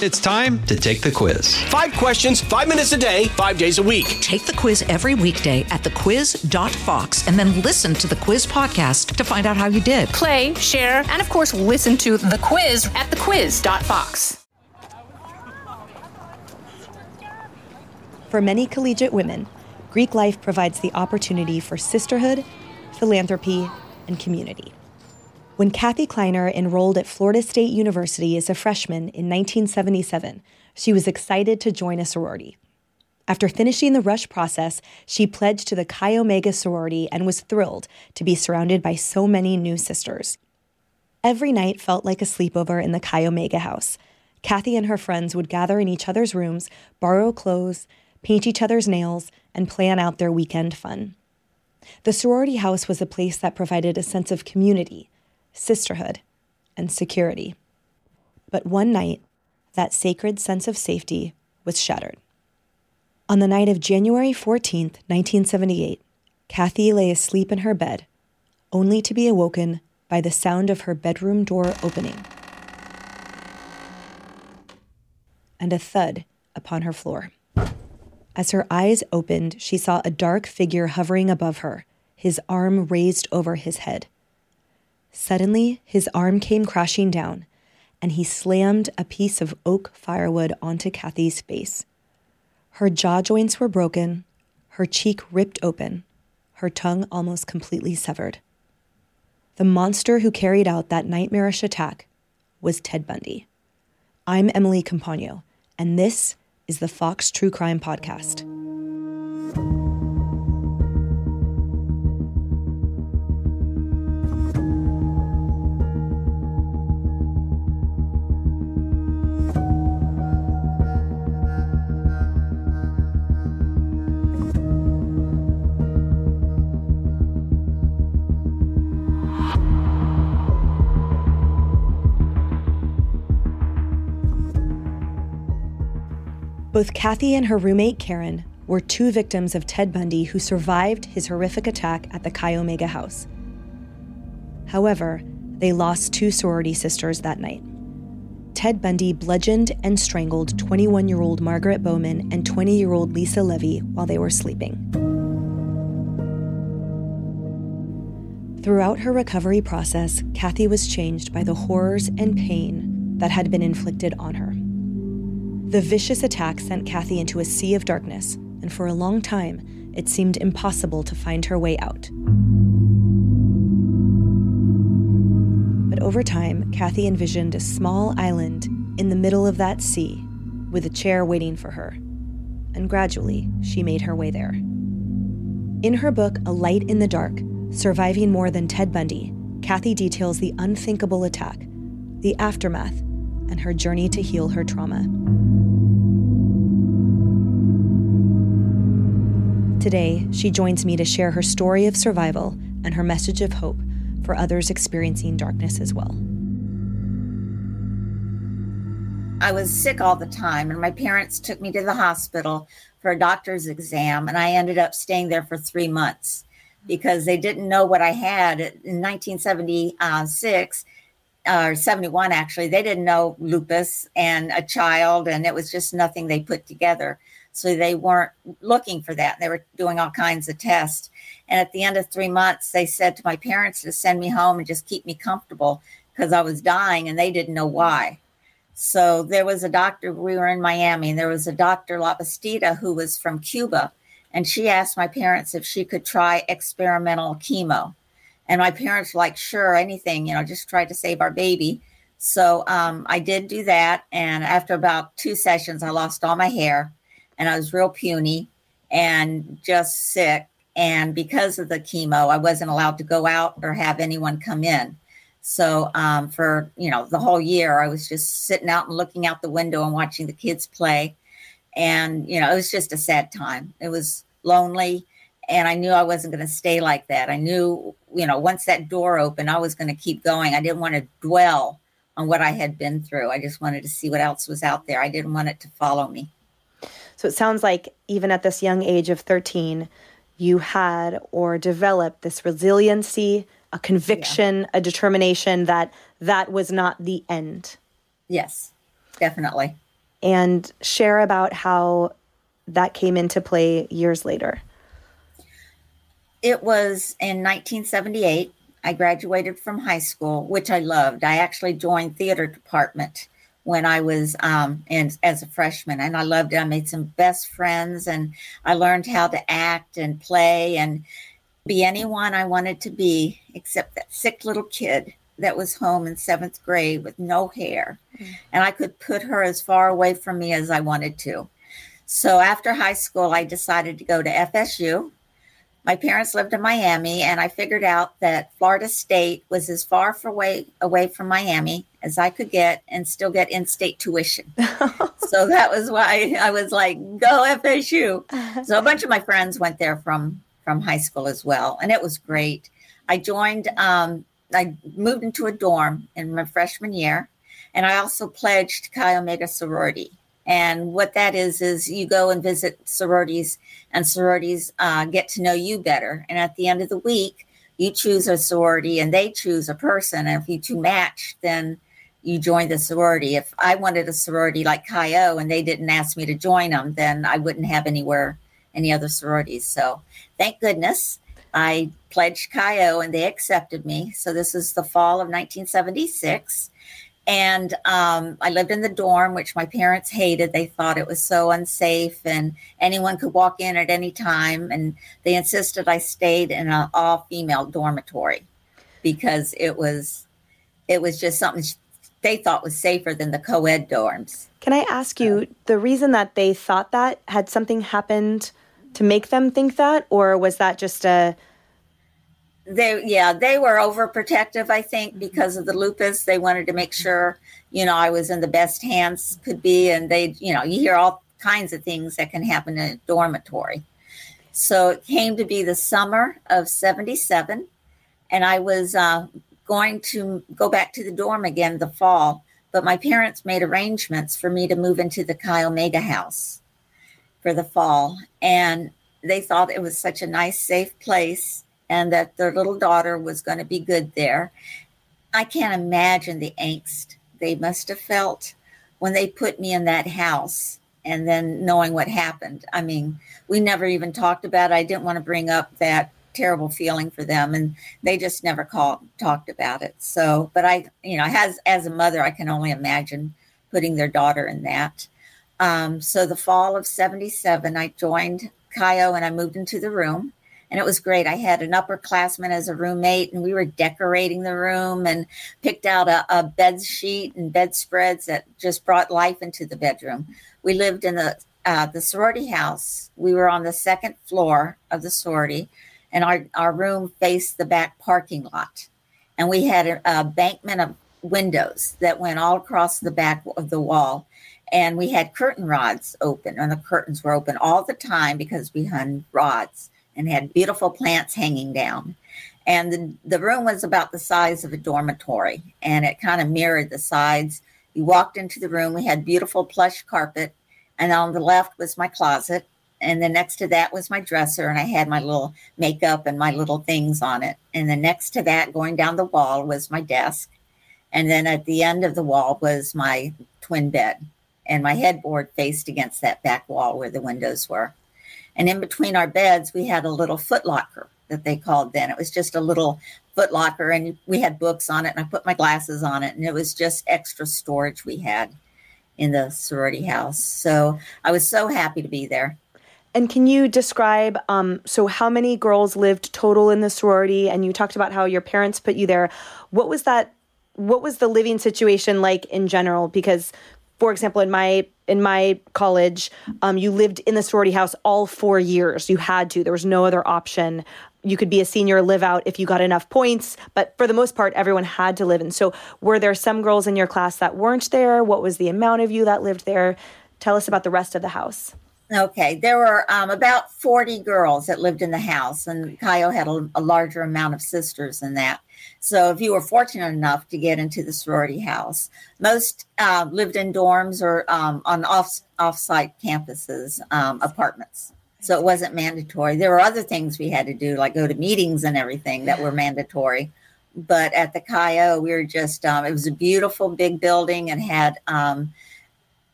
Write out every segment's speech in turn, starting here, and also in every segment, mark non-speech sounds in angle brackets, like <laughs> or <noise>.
It's time to take the quiz. Five questions, five minutes a day, five days a week. Take the quiz every weekday at thequiz.fox and then listen to the quiz podcast to find out how you did. Play, share, and of course, listen to the quiz at thequiz.fox. For many collegiate women, Greek life provides the opportunity for sisterhood, philanthropy, and community. When Kathy Kleiner enrolled at Florida State University as a freshman in 1977, she was excited to join a sorority. After finishing the rush process, she pledged to the Chi Omega sorority and was thrilled to be surrounded by so many new sisters. Every night felt like a sleepover in the Chi Omega house. Kathy and her friends would gather in each other's rooms, borrow clothes, paint each other's nails, and plan out their weekend fun. The sorority house was a place that provided a sense of community sisterhood, and security. But one night, that sacred sense of safety was shattered. On the night of January 14th, 1978, Kathy lay asleep in her bed, only to be awoken by the sound of her bedroom door opening and a thud upon her floor. As her eyes opened, she saw a dark figure hovering above her, his arm raised over his head. Suddenly, his arm came crashing down, and he slammed a piece of oak firewood onto Kathy's face. Her jaw joints were broken, her cheek ripped open, her tongue almost completely severed. The monster who carried out that nightmarish attack was Ted Bundy. I'm Emily Compagno, and this is the Fox True Crime Podcast. Both Kathy and her roommate Karen were two victims of Ted Bundy who survived his horrific attack at the Chi Omega house. However, they lost two sorority sisters that night. Ted Bundy bludgeoned and strangled 21 year old Margaret Bowman and 20 year old Lisa Levy while they were sleeping. Throughout her recovery process, Kathy was changed by the horrors and pain that had been inflicted on her. The vicious attack sent Kathy into a sea of darkness, and for a long time, it seemed impossible to find her way out. But over time, Kathy envisioned a small island in the middle of that sea with a chair waiting for her. And gradually, she made her way there. In her book, A Light in the Dark Surviving More Than Ted Bundy, Kathy details the unthinkable attack, the aftermath, and her journey to heal her trauma. Today, she joins me to share her story of survival and her message of hope for others experiencing darkness as well. I was sick all the time, and my parents took me to the hospital for a doctor's exam, and I ended up staying there for three months because they didn't know what I had in 1976 or 71 actually they didn't know lupus and a child and it was just nothing they put together so they weren't looking for that. They were doing all kinds of tests. And at the end of three months, they said to my parents to send me home and just keep me comfortable because I was dying and they didn't know why. So there was a doctor, we were in Miami, and there was a Dr. Lapastida who was from Cuba. And she asked my parents if she could try experimental chemo. And my parents were like, sure, anything, you know, just try to save our baby. So um, I did do that. And after about two sessions, I lost all my hair and I was real puny and just sick. And because of the chemo, I wasn't allowed to go out or have anyone come in. So um, for you know the whole year, I was just sitting out and looking out the window and watching the kids play. And you know, it was just a sad time. It was lonely, and I knew I wasn't going to stay like that. I knew, you know, once that door opened, I was going to keep going. I didn't want to dwell on what I had been through. I just wanted to see what else was out there. I didn't want it to follow me. So it sounds like even at this young age of 13, you had or developed this resiliency, a conviction, yeah. a determination that that was not the end. Yes, definitely. and share about how that came into play years later. It was in 1978. I graduated from high school, which I loved. I actually joined theater department when I was um, in, as a freshman, and I loved it. I made some best friends, and I learned how to act and play and be anyone I wanted to be, except that sick little kid that was home in seventh grade with no hair. Mm-hmm. And I could put her as far away from me as I wanted to. So after high school, I decided to go to FSU. My parents lived in Miami, and I figured out that Florida State was as far away away from Miami as I could get and still get in-state tuition. <laughs> so that was why I was like, "Go FSU!" So a bunch of my friends went there from from high school as well, and it was great. I joined um, I moved into a dorm in my freshman year, and I also pledged Chi Omega sorority. And what that is is you go and visit sororities, and sororities uh, get to know you better. And at the end of the week, you choose a sorority, and they choose a person. And if you two match, then you join the sorority. If I wanted a sorority like Chi O and they didn't ask me to join them, then I wouldn't have anywhere any other sororities. So thank goodness I pledged Chi O and they accepted me. So this is the fall of 1976. And um, I lived in the dorm, which my parents hated. They thought it was so unsafe and anyone could walk in at any time. And they insisted I stayed in an all female dormitory because it was it was just something they thought was safer than the co-ed dorms. Can I ask you the reason that they thought that had something happened to make them think that or was that just a they yeah they were overprotective i think because of the lupus. They wanted to make sure you know i was in the best hands could be and they you know you hear all kinds of things that can happen in a dormitory. So it came to be the summer of 77 and i was uh, going to go back to the dorm again the fall but my parents made arrangements for me to move into the chi omega house for the fall and they thought it was such a nice safe place and that their little daughter was going to be good there. I can't imagine the angst they must have felt when they put me in that house and then knowing what happened. I mean, we never even talked about it. I didn't want to bring up that terrible feeling for them and they just never called talked about it. So, but I, you know, as as a mother, I can only imagine putting their daughter in that. Um, so the fall of 77, I joined Chi O and I moved into the room and it was great. I had an upperclassman as a roommate, and we were decorating the room and picked out a, a bed sheet and bedspreads that just brought life into the bedroom. We lived in the uh, the sorority house. We were on the second floor of the sorority, and our our room faced the back parking lot, and we had a, a bankment of windows that went all across the back of the wall and we had curtain rods open and the curtains were open all the time because we hung rods and had beautiful plants hanging down. And the, the room was about the size of a dormitory and it kind of mirrored the sides. You walked into the room, we had beautiful plush carpet, and on the left was my closet. And then next to that was my dresser, and I had my little makeup and my little things on it. And then next to that, going down the wall, was my desk. And then at the end of the wall was my twin bed. And my headboard faced against that back wall where the windows were. And in between our beds, we had a little footlocker that they called then. It was just a little footlocker, and we had books on it, and I put my glasses on it, and it was just extra storage we had in the sorority house. So I was so happy to be there. And can you describe um, so how many girls lived total in the sorority? And you talked about how your parents put you there. What was that? What was the living situation like in general? Because for example, in my in my college, um, you lived in the sorority house all four years. You had to. There was no other option. You could be a senior live out if you got enough points, but for the most part, everyone had to live in. So, were there some girls in your class that weren't there? What was the amount of you that lived there? Tell us about the rest of the house. Okay, there were um, about 40 girls that lived in the house, and O had a, a, larger amount of sisters than that. So, if you were fortunate enough to get into the sorority house, most uh, lived in dorms or um, on off off-site campuses, um, apartments. So it wasn't mandatory. There were other things we had to do, like go to meetings and everything that were mandatory. But at the Chi we were just, um, it was a beautiful big building and had um,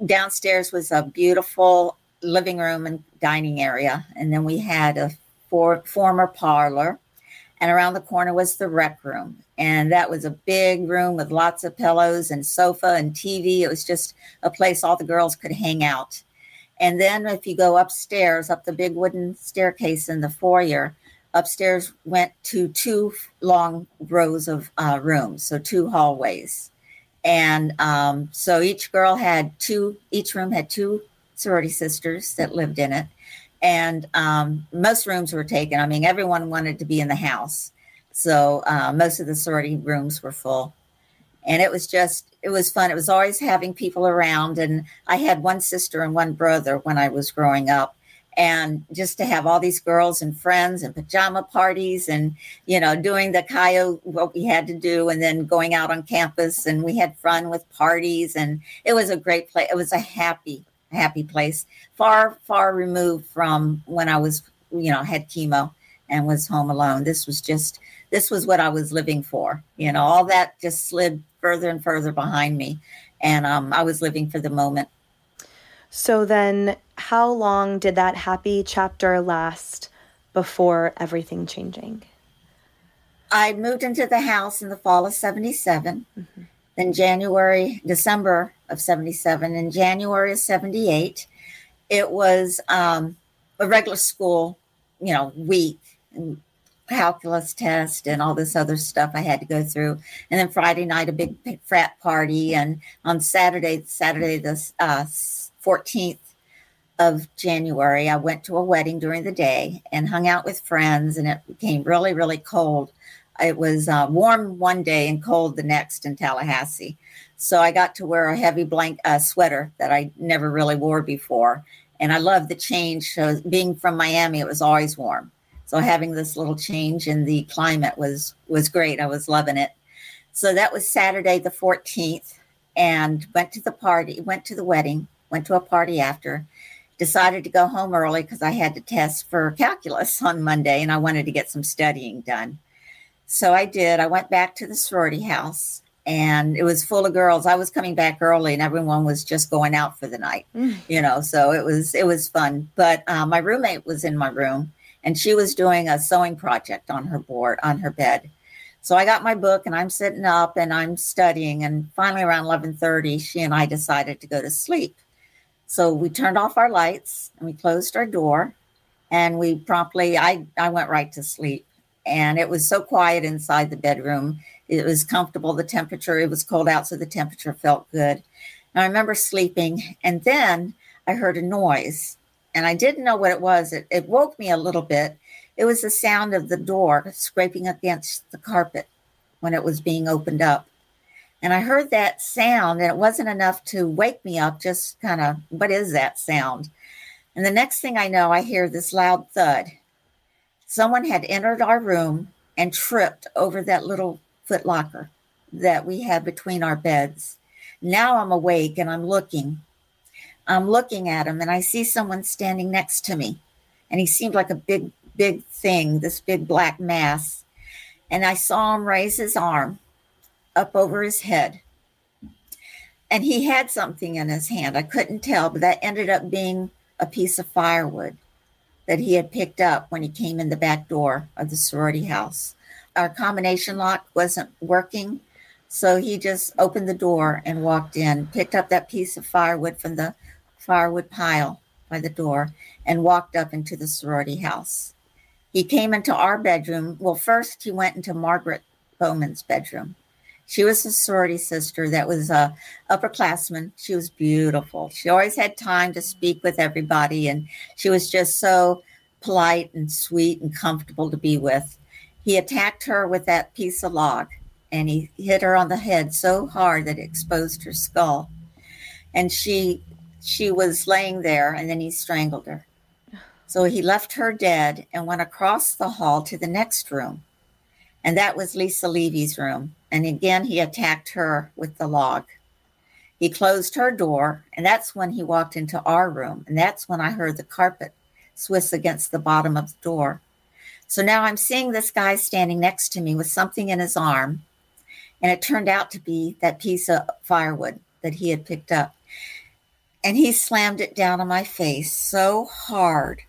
downstairs was a beautiful living room and dining area. And then we had a for, former parlor. And around the corner was the rec room. And that was a big room with lots of pillows and sofa and TV. It was just a place all the girls could hang out. And then if you go upstairs, up the big wooden staircase in the foyer, upstairs went to two long rows of uh, rooms, so two hallways. And um, so each girl had two, each room had two sorority sisters that lived in it. And um, most rooms were taken. I mean, everyone wanted to be in the house. So uh, most of the sorority rooms were full. And it was just, it was fun. It was always having people around. And I had one sister and one brother when I was growing up and just to have all these girls and friends and pajama parties and you know doing the Chi-O what we had to do and then going out on campus and we had fun with parties and it was a great place it was a happy happy place far far removed from when i was you know had chemo and was home alone this was just this was what i was living for you know all that just slid further and further behind me and um, i was living for the moment so then, how long did that happy chapter last before everything changing? I moved into the house in the fall of 77. Mm-hmm. Then January, December of 77, and January of 78, it was um, a regular school, you know, week and calculus test and all this other stuff I had to go through. And then Friday night, a big frat party. And on Saturday, Saturday, the uh, 14th of January, I went to a wedding during the day and hung out with friends, and it became really, really cold. It was uh, warm one day and cold the next in Tallahassee. So I got to wear a heavy blank uh, sweater that I never really wore before. And I loved the change. So being from Miami, it was always warm. So having this little change in the climate was was great. I was loving it. So that was Saturday the 14th and went to the party, went to the wedding went to a party after, decided to go home early because I had to test for calculus on Monday and I wanted to get some studying done. So I did. I went back to the sorority house and it was full of girls. I was coming back early and everyone was just going out for the night, mm. you know, so it was it was fun. But uh, my roommate was in my room and she was doing a sewing project on her board on her bed. So I got my book and I'm sitting up and I'm studying and finally around 11:30 she and I decided to go to sleep. So we turned off our lights and we closed our door and we promptly I I went right to sleep. And it was so quiet inside the bedroom. It was comfortable. The temperature, it was cold out, so the temperature felt good. And I remember sleeping, and then I heard a noise, and I didn't know what it was. It, it woke me a little bit. It was the sound of the door scraping against the carpet when it was being opened up. And I heard that sound, and it wasn't enough to wake me up, just kind of, what is that sound? And the next thing I know, I hear this loud thud. Someone had entered our room and tripped over that little foot locker that we had between our beds. Now I'm awake and I'm looking. I'm looking at him and I see someone standing next to me. And he seemed like a big, big thing, this big black mass. And I saw him raise his arm up over his head. And he had something in his hand. I couldn't tell, but that ended up being a piece of firewood that he had picked up when he came in the back door of the sorority house. Our combination lock wasn't working, so he just opened the door and walked in, picked up that piece of firewood from the firewood pile by the door, and walked up into the sorority house. He came into our bedroom. Well, first he went into Margaret Bowman's bedroom she was a sorority sister that was a upperclassman. She was beautiful. She always had time to speak with everybody, and she was just so polite and sweet and comfortable to be with. He attacked her with that piece of log, and he hit her on the head so hard that it exposed her skull. And she she was laying there, and then he strangled her. So he left her dead and went across the hall to the next room and that was Lisa Levy's room. And again, he attacked her with the log. He closed her door, and that's when he walked into our room. And that's when I heard the carpet swish against the bottom of the door. So now I'm seeing this guy standing next to me with something in his arm. And it turned out to be that piece of firewood that he had picked up. and he slammed it down on my face so hard.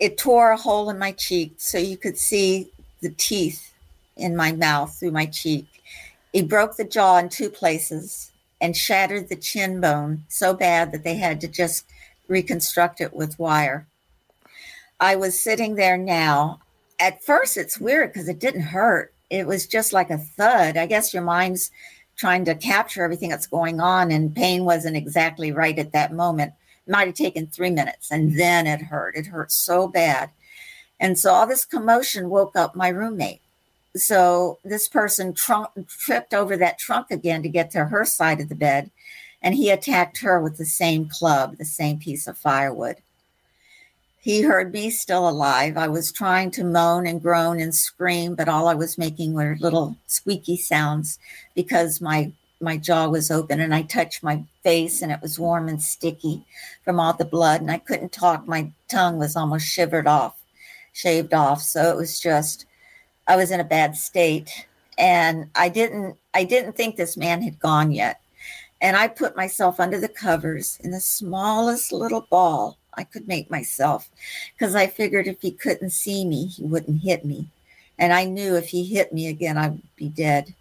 It tore a hole in my cheek so you could see the teeth in my mouth through my cheek. He broke the jaw in two places and shattered the chin bone so bad that they had to just reconstruct it with wire. I was sitting there now. At first, it's weird because it didn't hurt. It was just like a thud. I guess your mind's trying to capture everything that's going on, and pain wasn't exactly right at that moment. It might have taken three minutes, and then it hurt. It hurt so bad. And so all this commotion woke up my roommate. So this person tripped over that trunk again to get to her side of the bed, and he attacked her with the same club, the same piece of firewood. He heard me still alive. I was trying to moan and groan and scream, but all I was making were little squeaky sounds because my my jaw was open and I touched my face and it was warm and sticky from all the blood and I couldn't talk. My tongue was almost shivered off, shaved off. So it was just I was in a bad state and I didn't I didn't think this man had gone yet. And I put myself under the covers in the smallest little ball I could make myself because I figured if he couldn't see me, he wouldn't hit me. And I knew if he hit me again, I would be dead.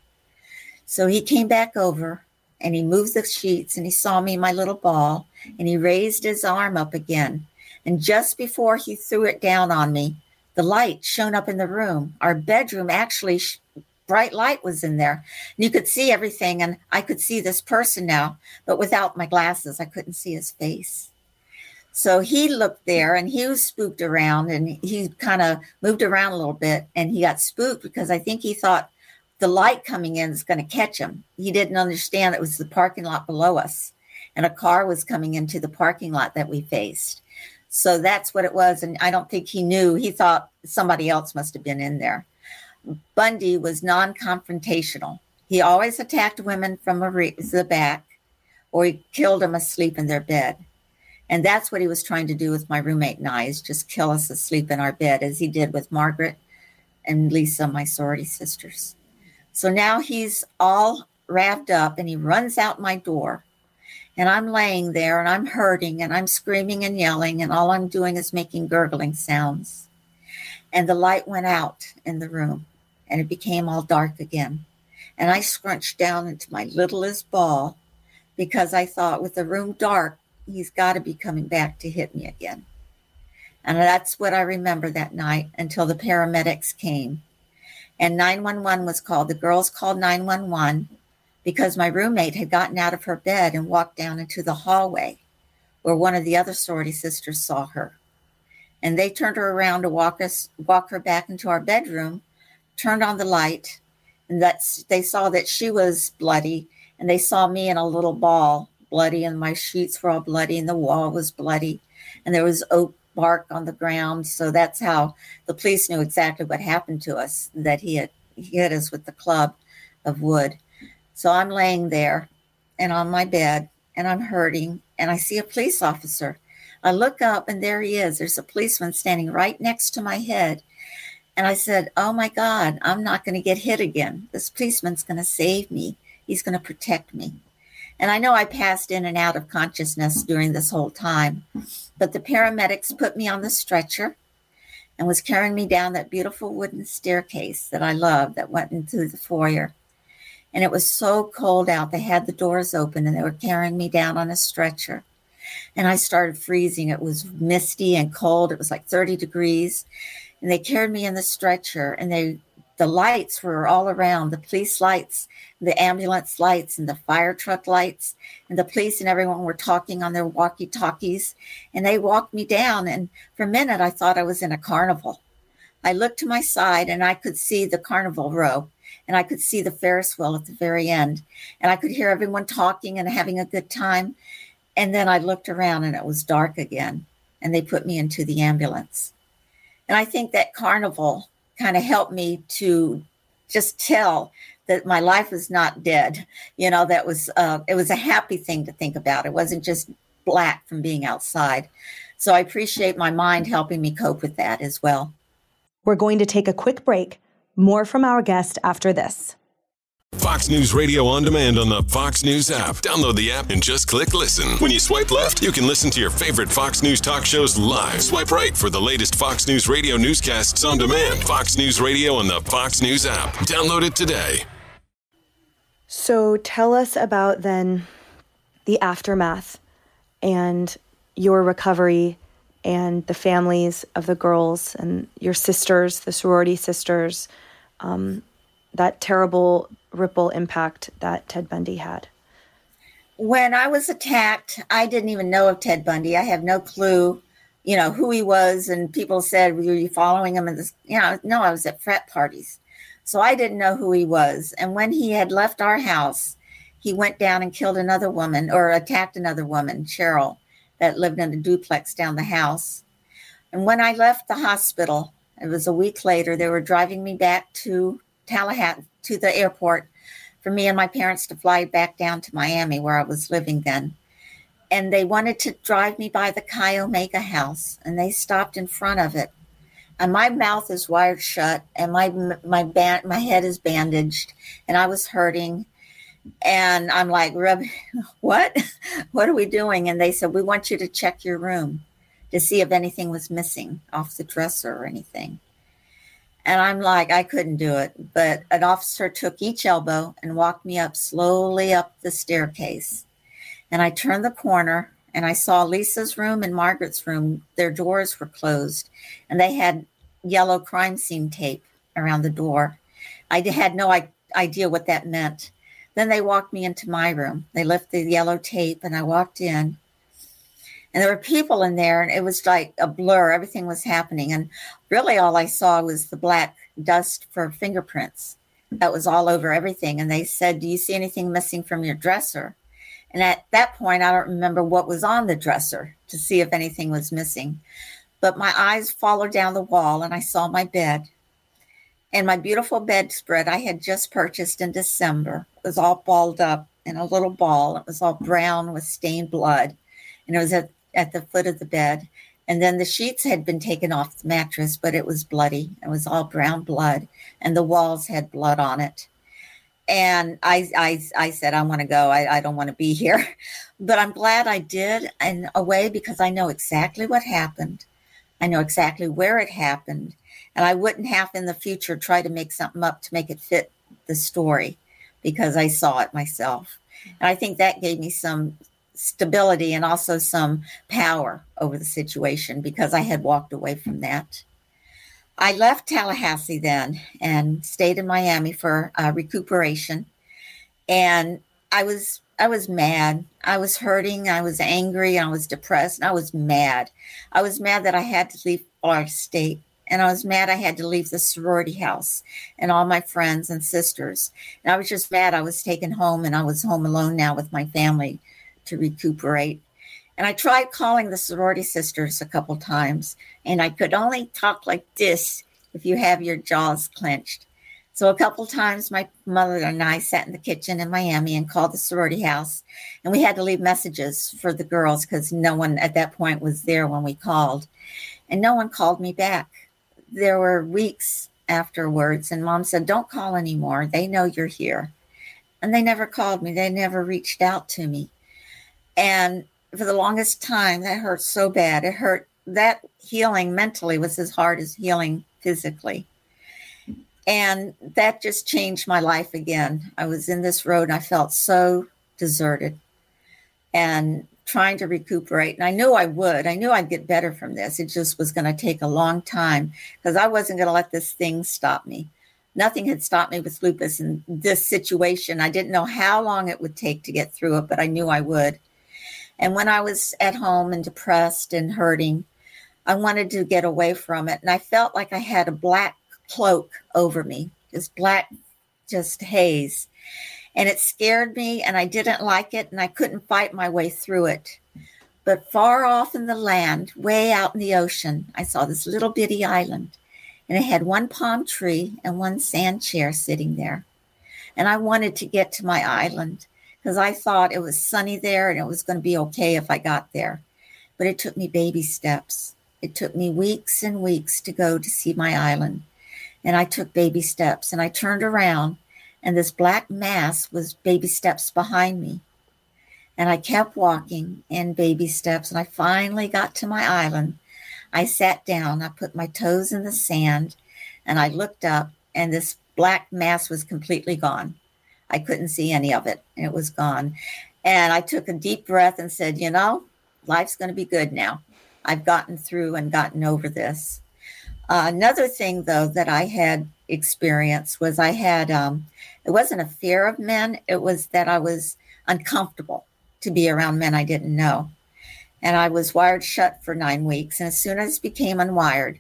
So he came back over and he moved the sheets and he saw me, my little ball, and he raised his arm up again. And just before he threw it down on me, the light shone up in the room. Our bedroom actually, bright light was in there. And you could see everything. And I could see this person now, but without my glasses, I couldn't see his face. So he looked there and he was spooked around and he kind of moved around a little bit and he got spooked because I think he thought the light coming in is going to catch him. He didn't understand it was the parking lot below us and a car was coming into the parking lot that we faced. So that's what it was. And I don't think he knew. He thought somebody else must have been in there. Bundy was non confrontational. He always attacked women from the back or he killed them asleep in their bed. And that's what he was trying to do with my roommate and I is just kill us asleep in our bed as he did with Margaret and Lisa, my sorority sisters. So now he's all wrapped up and he runs out my door. And I'm laying there and I'm hurting and I'm screaming and yelling, and all I'm doing is making gurgling sounds. And the light went out in the room and it became all dark again. And I scrunched down into my littlest ball because I thought, with the room dark, he's got to be coming back to hit me again. And that's what I remember that night until the paramedics came. And 911 was called. The girls called 911 because my roommate had gotten out of her bed and walked down into the hallway where one of the other sorority sisters saw her. And they turned her around to walk us walk her back into our bedroom, turned on the light, and that's they saw that she was bloody and they saw me in a little ball bloody and my sheets were all bloody and the wall was bloody and there was oak bark on the ground. So that's how the police knew exactly what happened to us, that he had hit us with the club of wood. So I'm laying there and on my bed and I'm hurting and I see a police officer. I look up and there he is. There's a policeman standing right next to my head. And I said, Oh my God, I'm not going to get hit again. This policeman's going to save me. He's going to protect me. And I know I passed in and out of consciousness during this whole time, but the paramedics put me on the stretcher and was carrying me down that beautiful wooden staircase that I loved that went into the foyer. And it was so cold out. They had the doors open and they were carrying me down on a stretcher. And I started freezing. It was misty and cold. It was like 30 degrees. And they carried me in the stretcher and they the lights were all around the police lights, the ambulance lights, and the fire truck lights. And the police and everyone were talking on their walkie talkies. And they walked me down. And for a minute, I thought I was in a carnival. I looked to my side and I could see the carnival row and I could see the Ferris wheel at the very end. And I could hear everyone talking and having a good time. And then I looked around and it was dark again. And they put me into the ambulance. And I think that carnival kind of helped me to just tell that my life was not dead. You know, that was uh, it was a happy thing to think about. It wasn't just black from being outside. So I appreciate my mind helping me cope with that as well. We're going to take a quick break. More from our guest after this. Fox News Radio on demand on the Fox News app. Download the app and just click listen. When you swipe left, you can listen to your favorite Fox News talk shows live. Swipe right for the latest Fox News Radio newscasts on demand. Fox News Radio on the Fox News app. Download it today. So tell us about then the aftermath and your recovery and the families of the girls and your sisters, the sorority sisters, um, that terrible ripple impact that Ted Bundy had? When I was attacked, I didn't even know of Ted Bundy. I have no clue, you know, who he was. And people said, "Were you following him?" And this, you know, no, I was at frat parties, so I didn't know who he was. And when he had left our house, he went down and killed another woman or attacked another woman, Cheryl, that lived in a duplex down the house. And when I left the hospital, it was a week later, they were driving me back to Tallahassee to the airport for me and my parents to fly back down to Miami where I was living then. And they wanted to drive me by the Chi Omega house and they stopped in front of it. And my mouth is wired shut and my my band my head is bandaged and I was hurting and I'm like, <laughs> what? <laughs> what are we doing? And they said, We want you to check your room to see if anything was missing off the dresser or anything. And I'm like, I couldn't do it. But an officer took each elbow and walked me up slowly up the staircase. And I turned the corner and I saw Lisa's room and Margaret's room. Their doors were closed and they had yellow crime scene tape around the door. I had no idea what that meant. Then they walked me into my room. They lifted the yellow tape and I walked in and there were people in there and it was like a blur. Everything was happening. And really all i saw was the black dust for fingerprints. That was all over everything. And they said do you see anything missing from your dresser? And at that point i don't remember what was on the dresser to see if anything was missing. But my eyes followed down the wall and i saw my bed. And my beautiful bedspread i had just purchased in december was all balled up in a little ball. It was all brown with stained blood. And it was at at the foot of the bed. And then the sheets had been taken off the mattress, but it was bloody. It was all brown blood, and the walls had blood on it. And I, I, I said, I want to go. I, I don't want to be here. <laughs> But I'm glad I did in a way because I know exactly what happened. I know exactly where it happened. And I wouldn't have in the future try to make something up to make it fit the story because I saw it myself. And I think that gave me some stability and also some power over the situation because I had walked away from that. I left Tallahassee then and stayed in Miami for uh, recuperation. And I was I was mad. I was hurting. I was angry. I was depressed. I was mad. I was mad that I had to leave our state. And I was mad I had to leave the sorority house and all my friends and sisters. And I was just mad I was taken home and I was home alone now with my family to recuperate. And I tried calling the sorority sisters a couple times, and I could only talk like this if you have your jaws clenched. So a couple times, my mother and I sat in the kitchen in Miami and called the sorority house, and we had to leave messages for the girls because no one at that point was there when we called, and no one called me back. There were weeks afterwards, and mom said, "Don't call anymore. They know you're here," and they never called me. They never reached out to me. And for the longest time, that hurt so bad. It hurt. That healing mentally was as hard as healing physically. And that just changed my life again. I was in this road and I felt so deserted and trying to recuperate. And I knew I would. I knew I'd get better from this. It just was going to take a long time because I wasn't going to let this thing stop me. Nothing had stopped me with lupus in this situation. I didn't know how long it would take to get through it, but I knew I would. And when I was at home and depressed and hurting, I wanted to get away from it. And I felt like I had a black cloak over me, this black, just haze. And it scared me, and I didn't like it, and I couldn't fight my way through it. But far off in the land, way out in the ocean, I saw this little bitty island, and it had one palm tree and one sand chair sitting there. And I wanted to get to my island because I thought it was sunny there and it was going to be okay if I got there. But it took me baby steps. It took me weeks and weeks to go to see my island. And I took baby steps and I turned around and this black mass was baby steps behind me. And I kept walking in baby steps, and I finally got to my island. I sat down, I put my toes in the sand, and I looked up, and this black mass was completely gone. I couldn't see any of it, it was gone. And I took a deep breath and said, You know, life's going to be good now. I've gotten through and gotten over this. Uh, another thing, though, that I had experienced was I had, um, it wasn't a fear of men, it was that I was uncomfortable to be around men I didn't know. And I was wired shut for nine weeks. And as soon as I became unwired,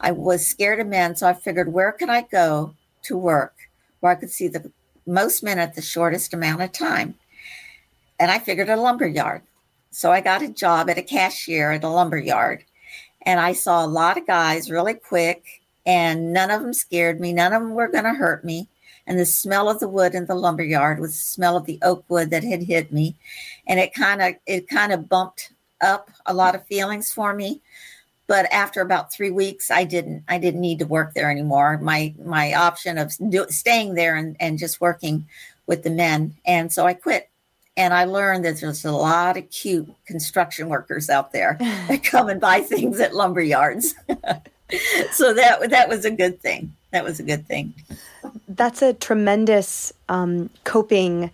I was scared of men. So I figured, where could I go to work where I could see the most men at the shortest amount of time? And I figured a lumber yard. So I got a job at a cashier at a lumber yard. And I saw a lot of guys really quick, and none of them scared me. None of them were going to hurt me. And the smell of the wood in the lumber yard was the smell of the oak wood that had hit me. And it kind of it kind of bumped up a lot of feelings for me. But after about three weeks, I didn't I didn't need to work there anymore. My my option of do, staying there and, and just working with the men. And so I quit and I learned that there's a lot of cute construction workers out there <laughs> that come and buy things at lumber yards. <laughs> so that that was a good thing. That was a good thing. That's a tremendous um, coping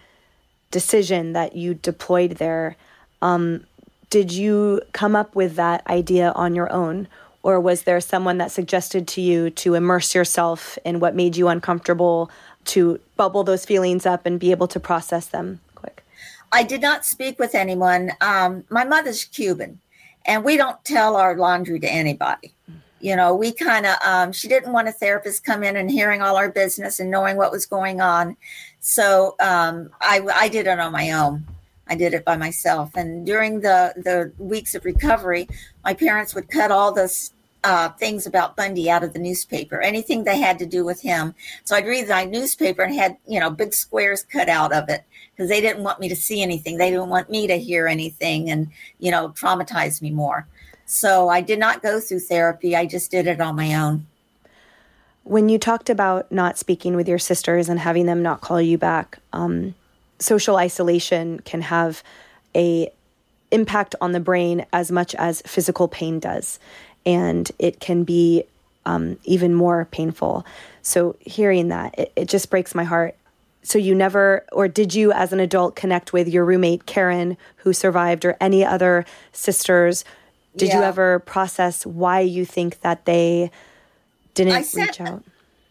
decision that you deployed there. Um, did you come up with that idea on your own? Or was there someone that suggested to you to immerse yourself in what made you uncomfortable, to bubble those feelings up and be able to process them? Quick? I did not speak with anyone. Um, my mother's Cuban, and we don't tell our laundry to anybody. You know, we kind of, um, she didn't want a therapist come in and hearing all our business and knowing what was going on. So um, I, I did it on my own. I did it by myself. And during the, the weeks of recovery, my parents would cut all this uh, things about Bundy out of the newspaper, anything they had to do with him. So I'd read the newspaper and had, you know, big squares cut out of it because they didn't want me to see anything. They didn't want me to hear anything and, you know, traumatize me more. So I did not go through therapy. I just did it on my own. When you talked about not speaking with your sisters and having them not call you back, um, social isolation can have a impact on the brain as much as physical pain does and it can be um, even more painful. So hearing that, it, it just breaks my heart. So you never, or did you as an adult connect with your roommate Karen, who survived, or any other sisters? Did yeah. you ever process why you think that they didn't sent, reach out?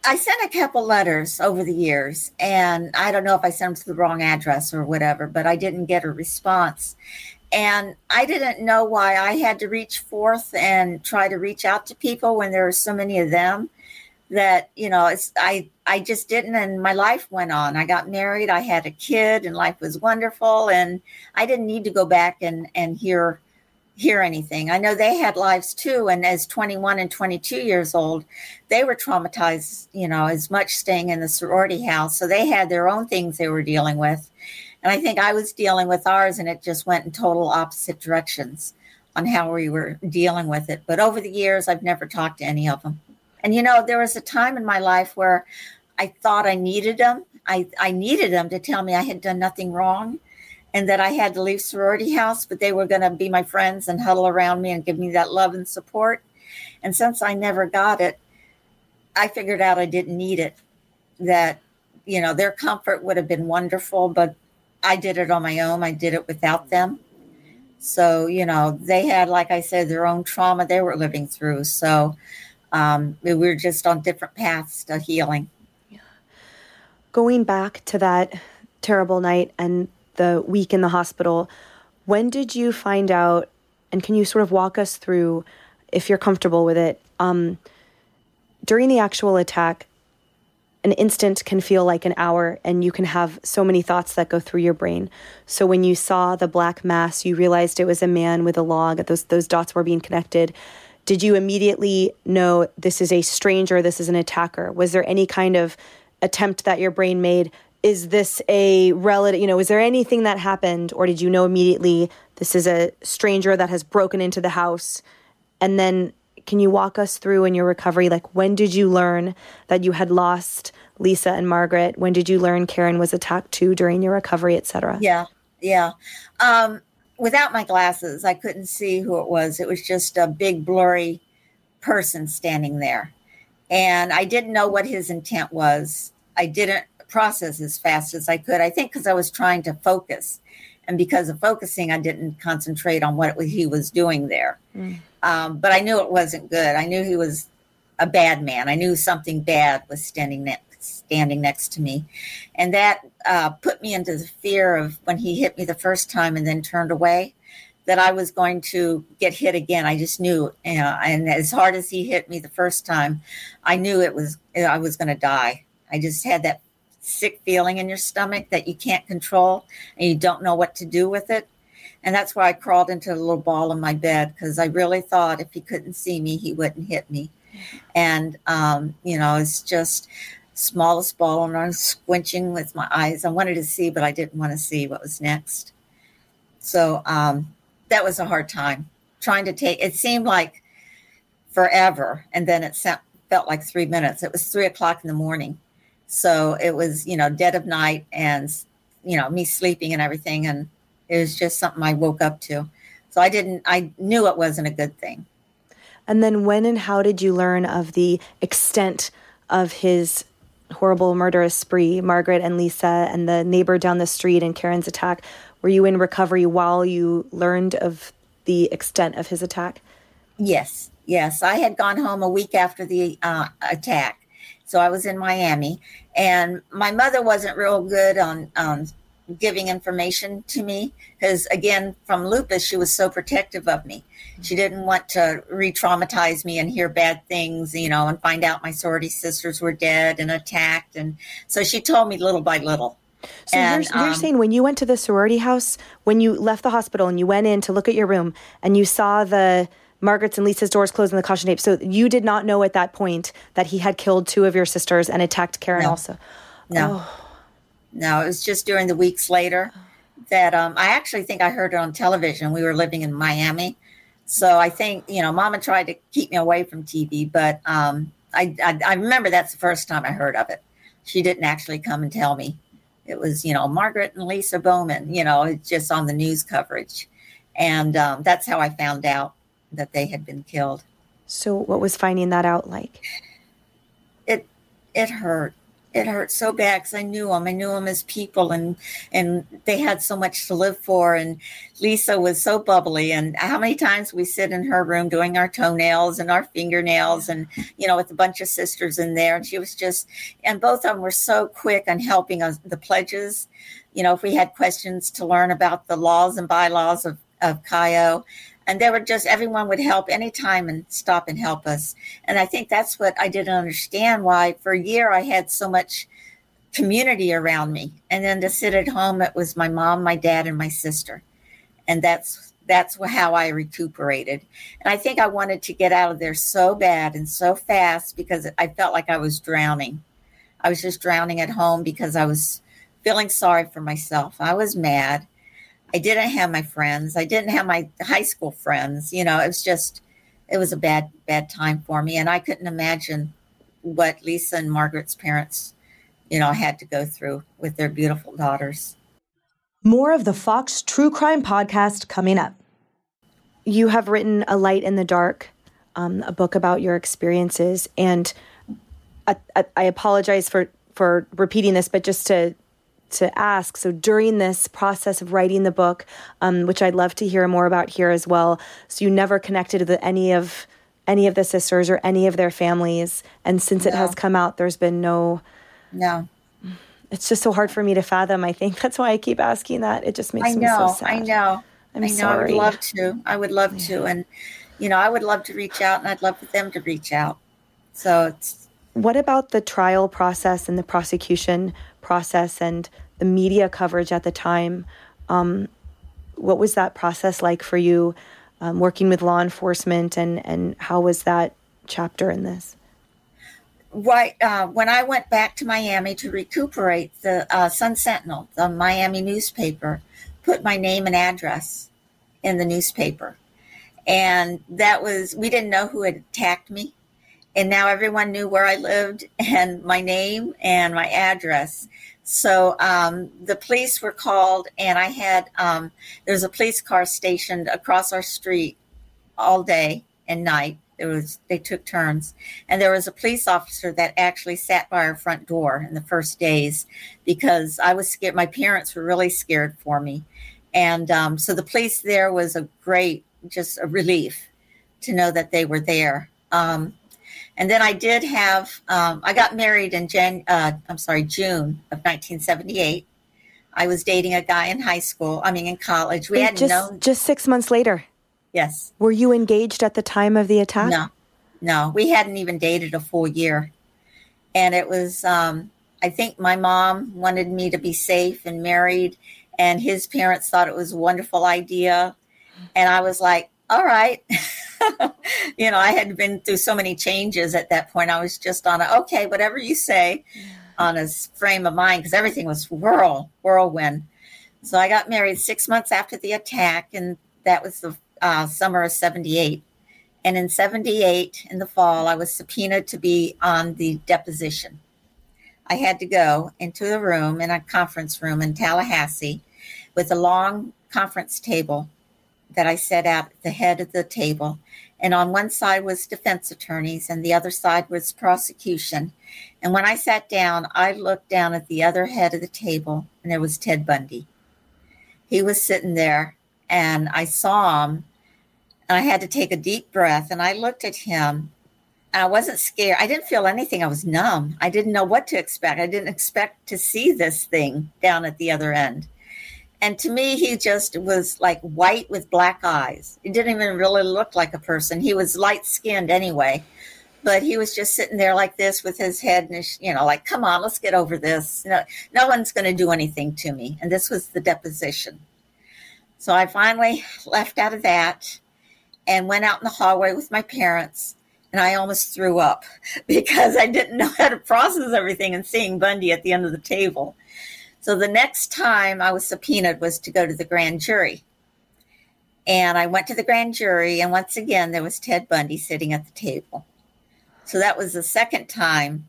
I sent a couple letters over the years, and I don't know if I sent them to the wrong address or whatever, but I didn't get a response. And I didn't know why I had to reach forth and try to reach out to people when there were so many of them that, you know, it's, I, I just didn't. And my life went on. I got married, I had a kid, and life was wonderful. And I didn't need to go back and, and hear, hear anything. I know they had lives too. And as 21 and 22 years old, they were traumatized, you know, as much staying in the sorority house. So they had their own things they were dealing with. And I think I was dealing with ours, and it just went in total opposite directions on how we were dealing with it. But over the years, I've never talked to any of them. And you know, there was a time in my life where I thought I needed them. I, I needed them to tell me I had done nothing wrong and that I had to leave sorority house, but they were going to be my friends and huddle around me and give me that love and support. And since I never got it, I figured out I didn't need it. That, you know, their comfort would have been wonderful, but I did it on my own. I did it without them. So, you know, they had, like I said, their own trauma they were living through. So um, we were just on different paths to healing. Yeah. Going back to that terrible night and the week in the hospital, when did you find out? And can you sort of walk us through, if you're comfortable with it, um, during the actual attack, an instant can feel like an hour and you can have so many thoughts that go through your brain. So when you saw the black mass, you realized it was a man with a log, those those dots were being connected. Did you immediately know this is a stranger, this is an attacker? Was there any kind of attempt that your brain made? Is this a relative, you know, is there anything that happened or did you know immediately this is a stranger that has broken into the house? And then can you walk us through in your recovery? Like, when did you learn that you had lost Lisa and Margaret? When did you learn Karen was attacked too during your recovery, etc.? Yeah, yeah. Um, without my glasses, I couldn't see who it was. It was just a big, blurry person standing there. And I didn't know what his intent was. I didn't process as fast as I could. I think because I was trying to focus. And because of focusing, I didn't concentrate on what he was doing there. Mm. Um, but I knew it wasn't good. I knew he was a bad man. I knew something bad was standing next standing next to me, and that uh, put me into the fear of when he hit me the first time and then turned away, that I was going to get hit again. I just knew, you know, and as hard as he hit me the first time, I knew it was I was going to die. I just had that sick feeling in your stomach that you can't control and you don't know what to do with it. And that's why I crawled into a little ball in my bed because I really thought if he couldn't see me, he wouldn't hit me. And, um, you know, it's just smallest ball and I'm squinching with my eyes. I wanted to see, but I didn't want to see what was next. So um, that was a hard time trying to take, it seemed like forever. And then it felt like three minutes. It was three o'clock in the morning. So it was, you know, dead of night and, you know, me sleeping and everything. And it was just something I woke up to. So I didn't, I knew it wasn't a good thing. And then when and how did you learn of the extent of his horrible murderous spree, Margaret and Lisa and the neighbor down the street and Karen's attack? Were you in recovery while you learned of the extent of his attack? Yes, yes. I had gone home a week after the uh, attack. So I was in Miami, and my mother wasn't real good on um, giving information to me because again from lupus she was so protective of me. She didn't want to re-traumatize me and hear bad things you know and find out my sorority sisters were dead and attacked. And so she told me little by little. So and, you're, you're um, saying when you went to the sorority house when you left the hospital and you went in to look at your room and you saw the Margaret's and Lisa's doors closed and the caution tape. So you did not know at that point that he had killed two of your sisters and attacked Karen no. also. No. Oh. No, it was just during the weeks later that um, I actually think I heard it on television. We were living in Miami. So I think, you know, mama tried to keep me away from TV, but um, I, I, I remember that's the first time I heard of it. She didn't actually come and tell me. It was, you know, Margaret and Lisa Bowman, you know, it's just on the news coverage. And um, that's how I found out that they had been killed. So what was finding that out like? It it hurt it hurt so bad because I knew them. I knew them as people, and and they had so much to live for. And Lisa was so bubbly. And how many times we sit in her room doing our toenails and our fingernails, and you know, with a bunch of sisters in there. And she was just, and both of them were so quick on helping us the pledges. You know, if we had questions to learn about the laws and bylaws of of Chi O, and they were just everyone would help anytime and stop and help us. And i think that's what i didn't understand why for a year i had so much community around me. And then to sit at home it was my mom my dad and my sister. And that's that's how i recuperated. And i think i wanted to get out of there so bad and so fast because i felt like i was drowning. I was just drowning at home because i was feeling sorry for myself. I was mad I didn't have my friends. I didn't have my high school friends. You know, it was just, it was a bad, bad time for me. And I couldn't imagine what Lisa and Margaret's parents, you know, had to go through with their beautiful daughters. More of the Fox True Crime podcast coming up. You have written A Light in the Dark, um, a book about your experiences. And I, I, I apologize for, for repeating this, but just to to ask. So during this process of writing the book, um, which I'd love to hear more about here as well, so you never connected with any of any of the sisters or any of their families, and since no. it has come out, there's been no. No. It's just so hard for me to fathom. I think <laughs> that's why I keep asking that. It just makes I me so sad. I know. I'm I know. Sorry. I would love to. I would love yeah. to, and you know, I would love to reach out, and I'd love for them to reach out. So it's. What about the trial process and the prosecution process and the media coverage at the time. Um, what was that process like for you, um, working with law enforcement, and and how was that chapter in this? Right uh, when I went back to Miami to recuperate, the uh, Sun Sentinel, the Miami newspaper, put my name and address in the newspaper, And that was, we didn't know who had attacked me. And now everyone knew where I lived and my name and my address. So um, the police were called, and I had um, there was a police car stationed across our street all day and night. It was they took turns, and there was a police officer that actually sat by our front door in the first days because I was scared. My parents were really scared for me, and um, so the police there was a great, just a relief to know that they were there. Um, and then I did have, um, I got married in Jan, uh, I'm sorry, June of 1978. I was dating a guy in high school. I mean, in college. We had just, known. Just six months later. Yes. Were you engaged at the time of the attack? No, no. We hadn't even dated a full year, and it was. Um, I think my mom wanted me to be safe and married, and his parents thought it was a wonderful idea, and I was like, all right. <laughs> <laughs> you know, I had been through so many changes at that point. I was just on a okay, whatever you say, on a frame of mind because everything was whirl whirlwind. So I got married six months after the attack, and that was the uh, summer of '78. And in '78, in the fall, I was subpoenaed to be on the deposition. I had to go into the room in a conference room in Tallahassee with a long conference table that I set at the head of the table. And on one side was defense attorneys, and the other side was prosecution. And when I sat down, I looked down at the other head of the table, and there was Ted Bundy. He was sitting there, and I saw him, and I had to take a deep breath, and I looked at him. and I wasn't scared. I didn't feel anything. I was numb. I didn't know what to expect. I didn't expect to see this thing down at the other end. And to me, he just was like white with black eyes. He didn't even really look like a person. He was light skinned anyway, but he was just sitting there like this with his head and his, you know, like, come on, let's get over this. No, no one's going to do anything to me. And this was the deposition. So I finally left out of that and went out in the hallway with my parents. And I almost threw up <laughs> because I didn't know how to process everything and seeing Bundy at the end of the table. So the next time I was subpoenaed was to go to the grand jury. And I went to the grand jury, and once again, there was Ted Bundy sitting at the table. So that was the second time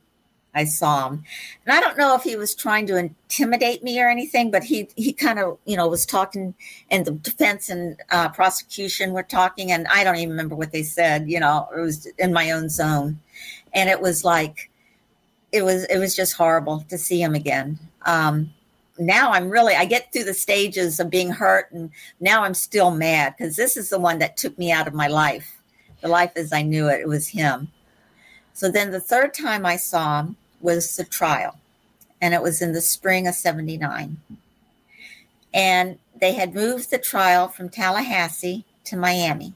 I saw him. And I don't know if he was trying to intimidate me or anything, but he, he kind of, you know, was talking, and the defense and uh, prosecution were talking, and I don't even remember what they said, you know, it was in my own zone. And it was like, it was, it was just horrible to see him again. Um, now I'm really I get through the stages of being hurt and now I'm still mad because this is the one that took me out of my life. The life as I knew it, it was him. So then the third time I saw him was the trial. And it was in the spring of 79. And they had moved the trial from Tallahassee to Miami.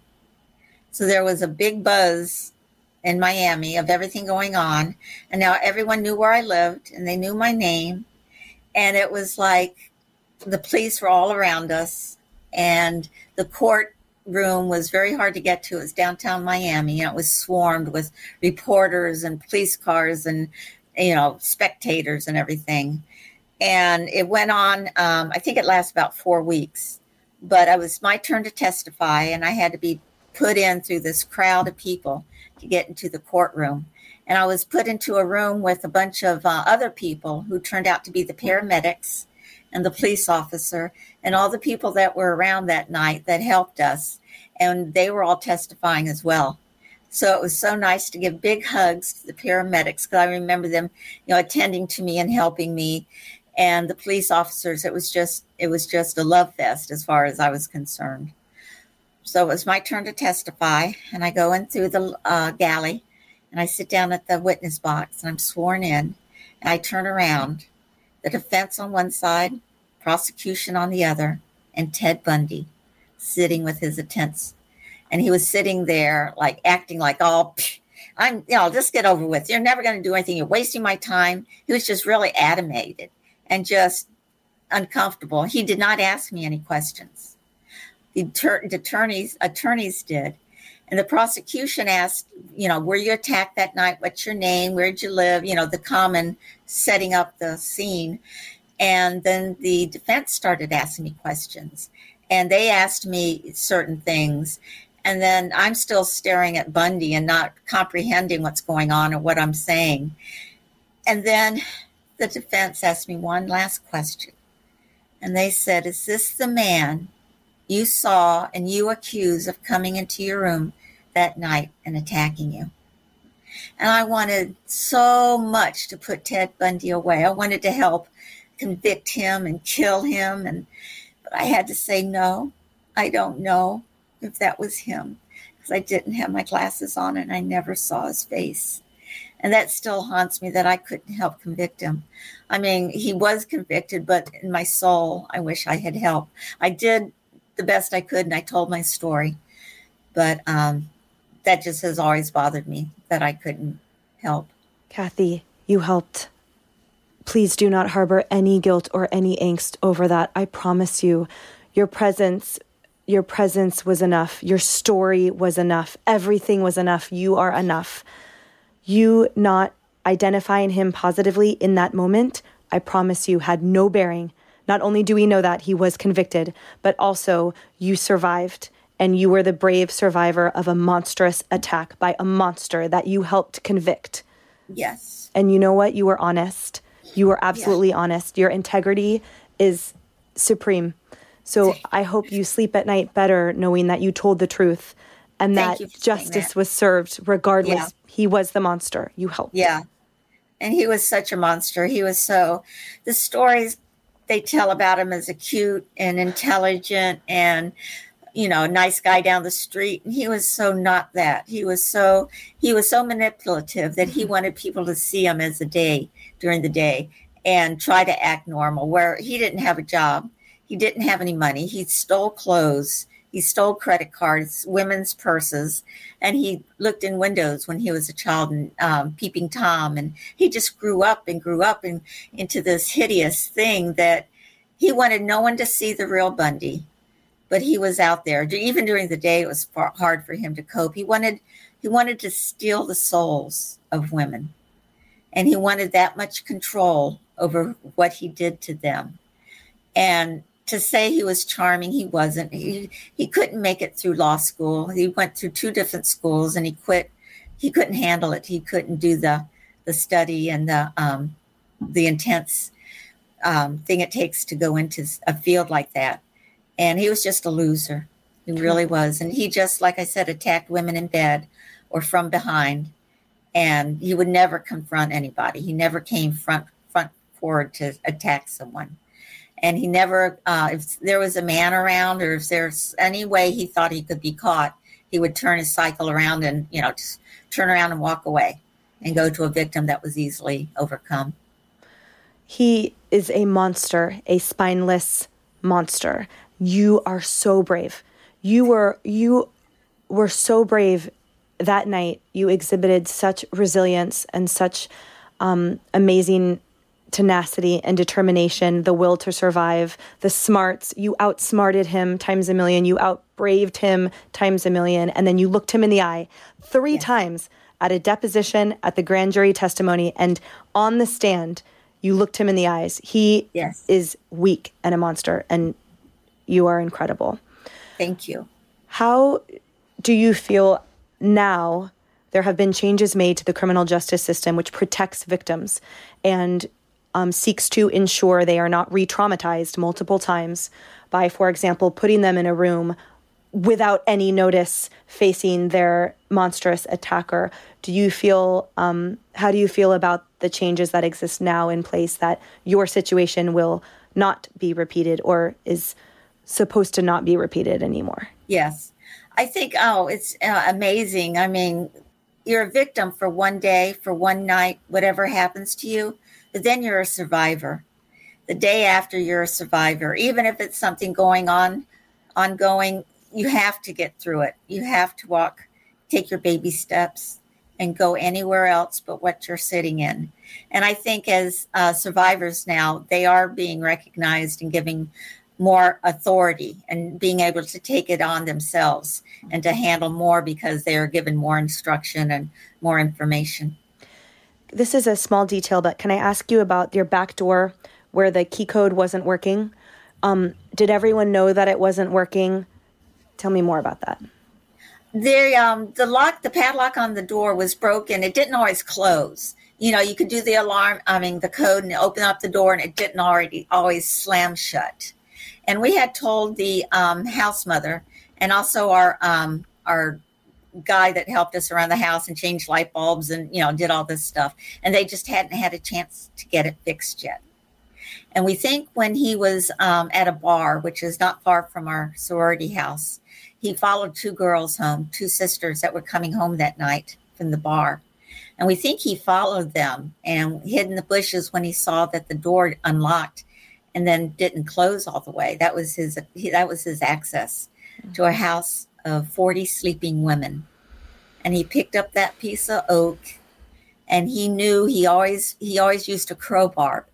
So there was a big buzz in Miami of everything going on. And now everyone knew where I lived and they knew my name and it was like the police were all around us and the court room was very hard to get to. It was downtown miami and it was swarmed with reporters and police cars and you know spectators and everything. And it went on um, i think it lasted about four weeks. But it was my turn to testify and i had to be put in through this crowd of people to get into the courtroom and I was put into a room with a bunch of uh, other people who turned out to be the paramedics and the police officer and all the people that were around that night that helped us. And they were all testifying as well. So it was so nice to give big hugs to the paramedics because I remember them, you know, attending to me and helping me. And the police officers, it was just it was just a love fest as far as I was concerned. So it was my turn to testify, and I go in through the uh, galley and I sit down at the witness box and I'm sworn in and I turn around, the defense on one side, prosecution on the other, and Ted Bundy sitting with his attendants. And he was sitting there like acting like, oh, I'm, you know, just get over with. You're never going to do anything. You're wasting my time. He was just really animated and just uncomfortable. He did not ask me any questions. The, the attorneys attorneys did, and the prosecution asked, you know, were you attacked that night? What's your name? Where'd you live? You know, the common setting up the scene. And then the defense started asking me questions. And they asked me certain things. And then I'm still staring at Bundy and not comprehending what's going on or what I'm saying. And then the defense asked me one last question. And they said, Is this the man you saw and you accuse of coming into your room that night and attacking you? And I wanted so much to put Ted Bundy away. I wanted to help convict him and kill him. And but I had to say no. I don't know if that was him because I didn't have my glasses on and I never saw his face. And that still haunts me that I couldn't help convict him. I mean, he was convicted, but in my soul, I wish I had helped. I did the best I could and I told my story. But um, that just has always bothered me that I couldn't help. Kathy, you helped. Please do not harbor any guilt or any angst over that. I promise you, your presence your presence was enough. Your story was enough. Everything was enough. You are enough. You not identifying him positively in that moment, I promise you, had no bearing. Not only do we know that he was convicted, but also you survived and you were the brave survivor of a monstrous attack by a monster that you helped convict. Yes. And you know what? You were honest. You were absolutely yeah. honest. Your integrity is supreme. So I hope you sleep at night better knowing that you told the truth and Thank that justice that. was served regardless. Yeah. He was the monster. You helped. Yeah. And he was such a monster. He was so, the stories they tell about him as a cute and intelligent and you know, nice guy down the street. And he was so not that. He was so he was so manipulative that he mm-hmm. wanted people to see him as a day during the day and try to act normal. Where he didn't have a job, he didn't have any money. He stole clothes. He stole credit cards, women's purses, and he looked in windows when he was a child and um, peeping Tom. And he just grew up and grew up in, into this hideous thing that he wanted no one to see the real Bundy but he was out there. Even during the day, it was far, hard for him to cope. He wanted he wanted to steal the souls of women, and he wanted that much control over what he did to them. And to say he was charming, he wasn't. He he couldn't make it through law school. He went through two different schools, and he quit. He couldn't handle it. He couldn't do the the study and the um, the intense um, thing it takes to go into a field like that and he was just a loser. He really was. And he just, like I said, attacked women in bed or from behind. And he would never confront anybody. He never came front front forward to attack someone. And he never, uh, if there was a man around or if there's any way he thought he could be caught, he would turn his cycle around and, you know, just turn around and walk away and go to a victim that was easily overcome. He is a monster, a spineless monster you are so brave. You were you were so brave that night. You exhibited such resilience and such um, amazing tenacity and determination, the will to survive, the smarts. You outsmarted him times a million. You outbraved him times a million. And then you looked him in the eye three yes. times at a deposition, at the grand jury testimony, and on the stand. You looked him in the eyes. He yes. is weak and a monster, and you are incredible. Thank you. How do you feel now? There have been changes made to the criminal justice system, which protects victims and um, seeks to ensure they are not re traumatized multiple times by, for example, putting them in a room without any notice facing their monstrous attacker. Do you feel, um, how do you feel about the changes that exist now in place that your situation will not be repeated or is supposed to not be repeated anymore. Yes. I think, oh, it's uh, amazing. I mean, you're a victim for one day, for one night, whatever happens to you, but then you're a survivor. The day after, you're a survivor. Even if it's something going on, ongoing, you have to get through it. You have to walk, take your baby steps, and go anywhere else but what you're sitting in. And I think as uh, survivors now, they are being recognized and giving more authority and being able to take it on themselves and to handle more because they are given more instruction and more information. This is a small detail, but can I ask you about your back door where the key code wasn't working? Um, did everyone know that it wasn't working? Tell me more about that. the um the lock the padlock on the door was broken it didn't always close you know you could do the alarm i mean the code and open up the door and it didn't already always slam shut and we had told the um, house mother and also our um, our guy that helped us around the house and changed light bulbs and you know did all this stuff. And they just hadn't had a chance to get it fixed yet. And we think when he was um, at a bar which is not far from our sorority house he followed two girls home two sisters that were coming home that night from the bar. And we think he followed them and hid in the bushes when he saw that the door unlocked and then didn't close all the way that was his that was his access to a house of 40 sleeping women. And he picked up that piece of oak and he knew he always he always used a crowbar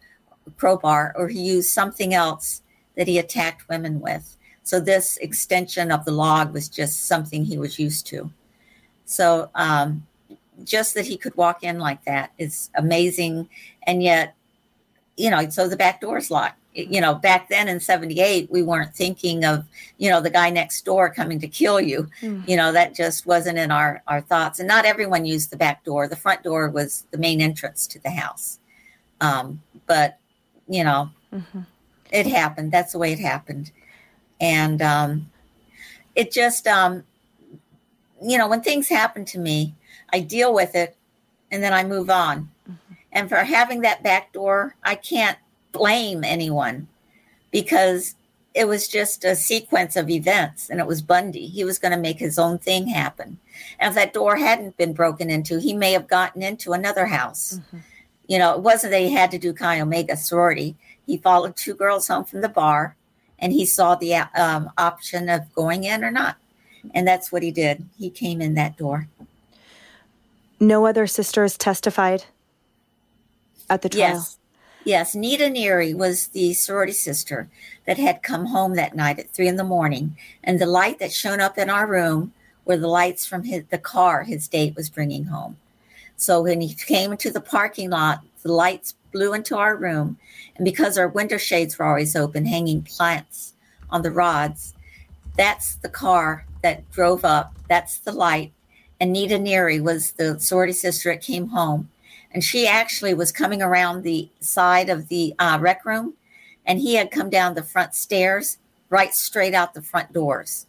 crowbar or he used something else that he attacked women with. So this extension of the log was just something he was used to. So um, just that he could walk in like that is amazing. And yet, you know, so the back door is locked you know, back then in 78, we weren't thinking of, you know, the guy next door coming to kill you. Mm. You know, that just wasn't in our, our thoughts. And not everyone used the back door. The front door was the main entrance to the house. Um, but, you know, mm-hmm. it happened. That's the way it happened. And um, it just, um, you know, when things happen to me, I deal with it and then I move on. Mm-hmm. And for having that back door, I can't blame anyone because it was just a sequence of events and it was Bundy. He was going to make his own thing happen. And if that door hadn't been broken into, he may have gotten into another house. Mm-hmm. You know, it wasn't that he had to do Chi Omega sorority. He followed two girls home from the bar and he saw the um, option of going in or not. And that's what he did. He came in that door. No other sisters testified at the trial? Yes. Yes, Nita Neary was the sorority sister that had come home that night at three in the morning, and the light that shone up in our room were the lights from his, the car his date was bringing home. So when he came into the parking lot, the lights blew into our room, and because our window shades were always open, hanging plants on the rods, that's the car that drove up. That's the light. And Nita Neary was the sorority sister that came home and she actually was coming around the side of the uh, rec room, and he had come down the front stairs right straight out the front doors.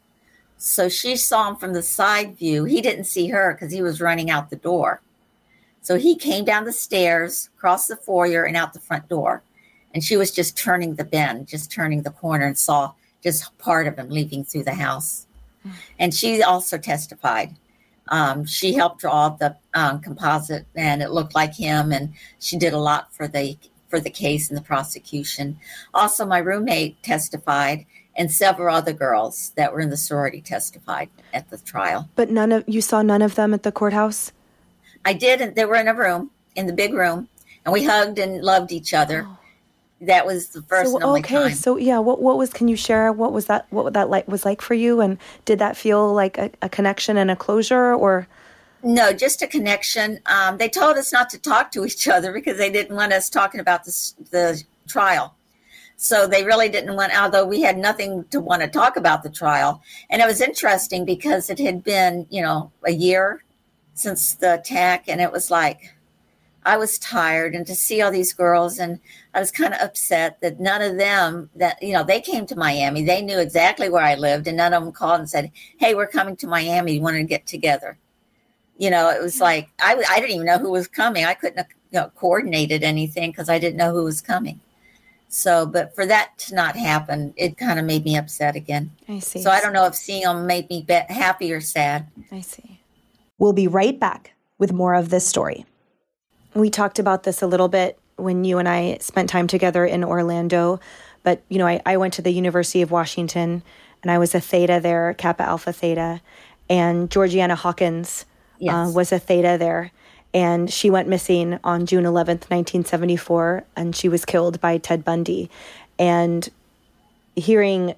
So she saw him from the side view. He didn't see her because he was running out the door. So he came down the stairs, crossed the foyer, and out the front door. And she was just turning the bend, just turning the corner, and saw just part of him leaving through the house. And she also testified um, she helped draw the um, composite, and it looked like him. And she did a lot for the for the case and the prosecution. Also, my roommate testified, and several other girls that were in the sorority testified at the trial. But none of you saw none of them at the courthouse. I did, and they were in a room, in the big room, and we hugged and loved each other. Oh that was the first so, okay time. so yeah what what was can you share what was that what that like was like for you? And did that feel like a, a connection and a closure or? No just a connection. Um, they told us not to talk to each other because they didn't want us talking about the, the trial. So they really didn't want although we had nothing to want to talk about the trial. And it was interesting because it had been you know a year since the attack and it was like I was tired and to see all these girls and I was kind of upset that none of them that you know they came to Miami. They knew exactly where I lived and none of them called and said hey we're coming to Miami. You want to get together? You know it was like I, I didn't even know who was coming. I couldn't have you know, coordinated anything because I didn't know who was coming. So but for that to not happen it kind of made me upset again. I see. So I don't know if seeing them made me happy or sad. I see. We'll be right back with more of this story we talked about this a little bit when you and I spent time together in Orlando. But, you know, I, I went to the University of Washington and I was a theta there, Kappa Alpha Theta. And Georgann Hawkins uh, yes. uh, was a theta there. And she went missing on June 11th, 1974, and she was killed by Ted Bundy. And hearing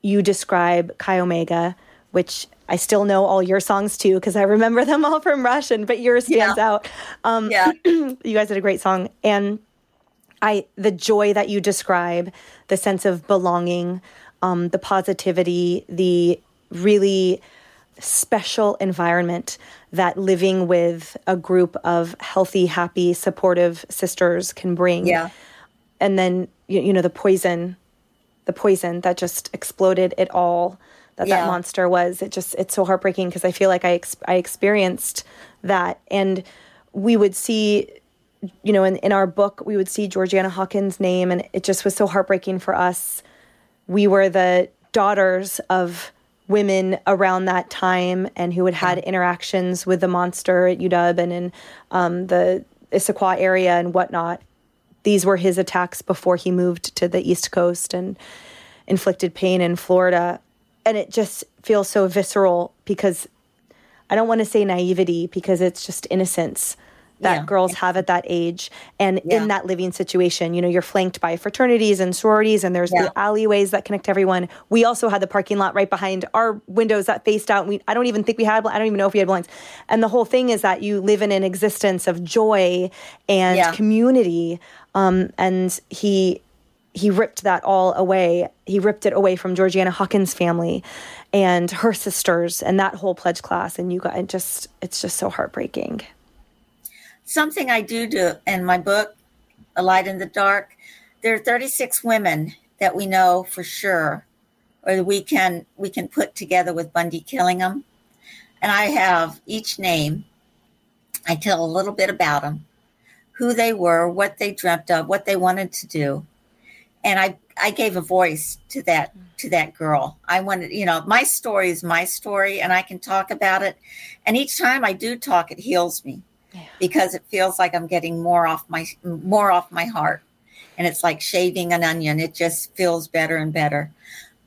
you describe Chi Omega, which I still know all your songs too because I remember them all from Russian, but yours stands yeah. out. Um, yeah, <clears throat> you guys did a great song, and I the joy that you describe, the sense of belonging, um, the positivity, the really special environment that living with a group of healthy, happy, supportive sisters can bring. Yeah. And then you, you know the poison, the poison that just exploded it all. That Yeah. that monster was. It just it's so heartbreaking because I feel like I ex- I experienced that, and we would see you know, in, in our book, we would see Georgann Hawkins' name, and it just was so heartbreaking for us. We were the daughters of women around that time and who had had interactions with the monster at UW and in um, the Issaquah area and whatnot. These were his attacks before he moved to the East Coast and inflicted pain in Florida. And it just feels so visceral because I don't want to say naivety because it's just innocence that Yeah. girls have at that age and Yeah. in that living situation. You know, you're flanked by fraternities and sororities, and there's Yeah. the alleyways that connect everyone. We also had the parking lot right behind our windows that faced out. We, I don't even think we had, I don't even know if we had blinds. And the whole thing is that you live in an existence of joy and community. Um, and he, he ripped that all away. He ripped it away from Georgann Hawkins' family and her sisters and that whole pledge class. And you got it just, it's just so heartbreaking. something I do do in my book, A Light in the Dark. There are 36 women that we know for sure, or we can we can put together with Bundy killing them. And I have each name. I tell a little bit about them, who they were, what they dreamt of, what they wanted to do, and I I gave a voice to that to that girl. I wanted, you know, my story is my story, and I can talk about it. And each time I do talk, it heals me because it feels like I'm getting more off my more off my heart. And it's like shaving an onion. It just feels better and better.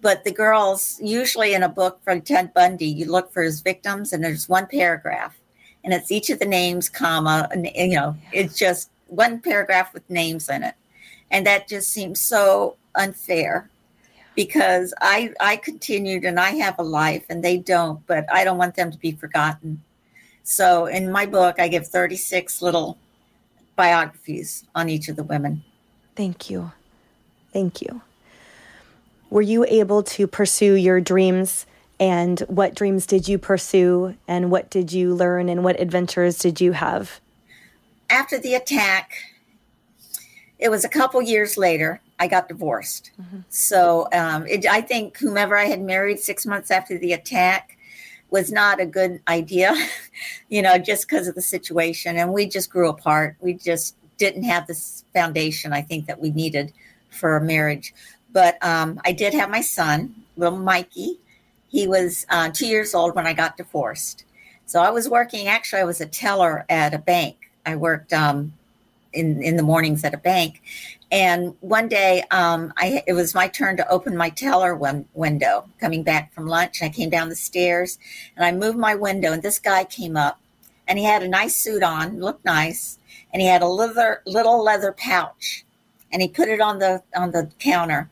But the girls, usually in a book from Ted Bundy, you look for his victims and there's one paragraph. And it's each of the names, comma, and, you know, it's just one paragraph with names in it. And that just seems so unfair because I I continued and I have a life and they don't, but I don't want them to be forgotten. So in my book, I give 36 little biographies on each of the women. Thank you. Thank you. Were you able to pursue your dreams? And what dreams did you pursue? And what did you learn? And what adventures did you have? After the attack, it was a couple years later, I got divorced. So um, it, I think whomever I had married six months after the attack was not a good idea, <laughs> you know, just because of the situation. And we just grew apart. We just didn't have this foundation, I think, that we needed for a marriage. But um, I did have my son, little Mikey. He was uh, two years old when I got divorced. So I was working, actually, I was a teller at a bank. I worked um, in, in the mornings at a bank. And one day, um, I, it was my turn to open my teller win- window coming back from lunch. I came down the stairs and I moved my window, and this guy came up and he had a nice suit on, looked nice, and he had a leather, little leather pouch. And he put it on the on the counter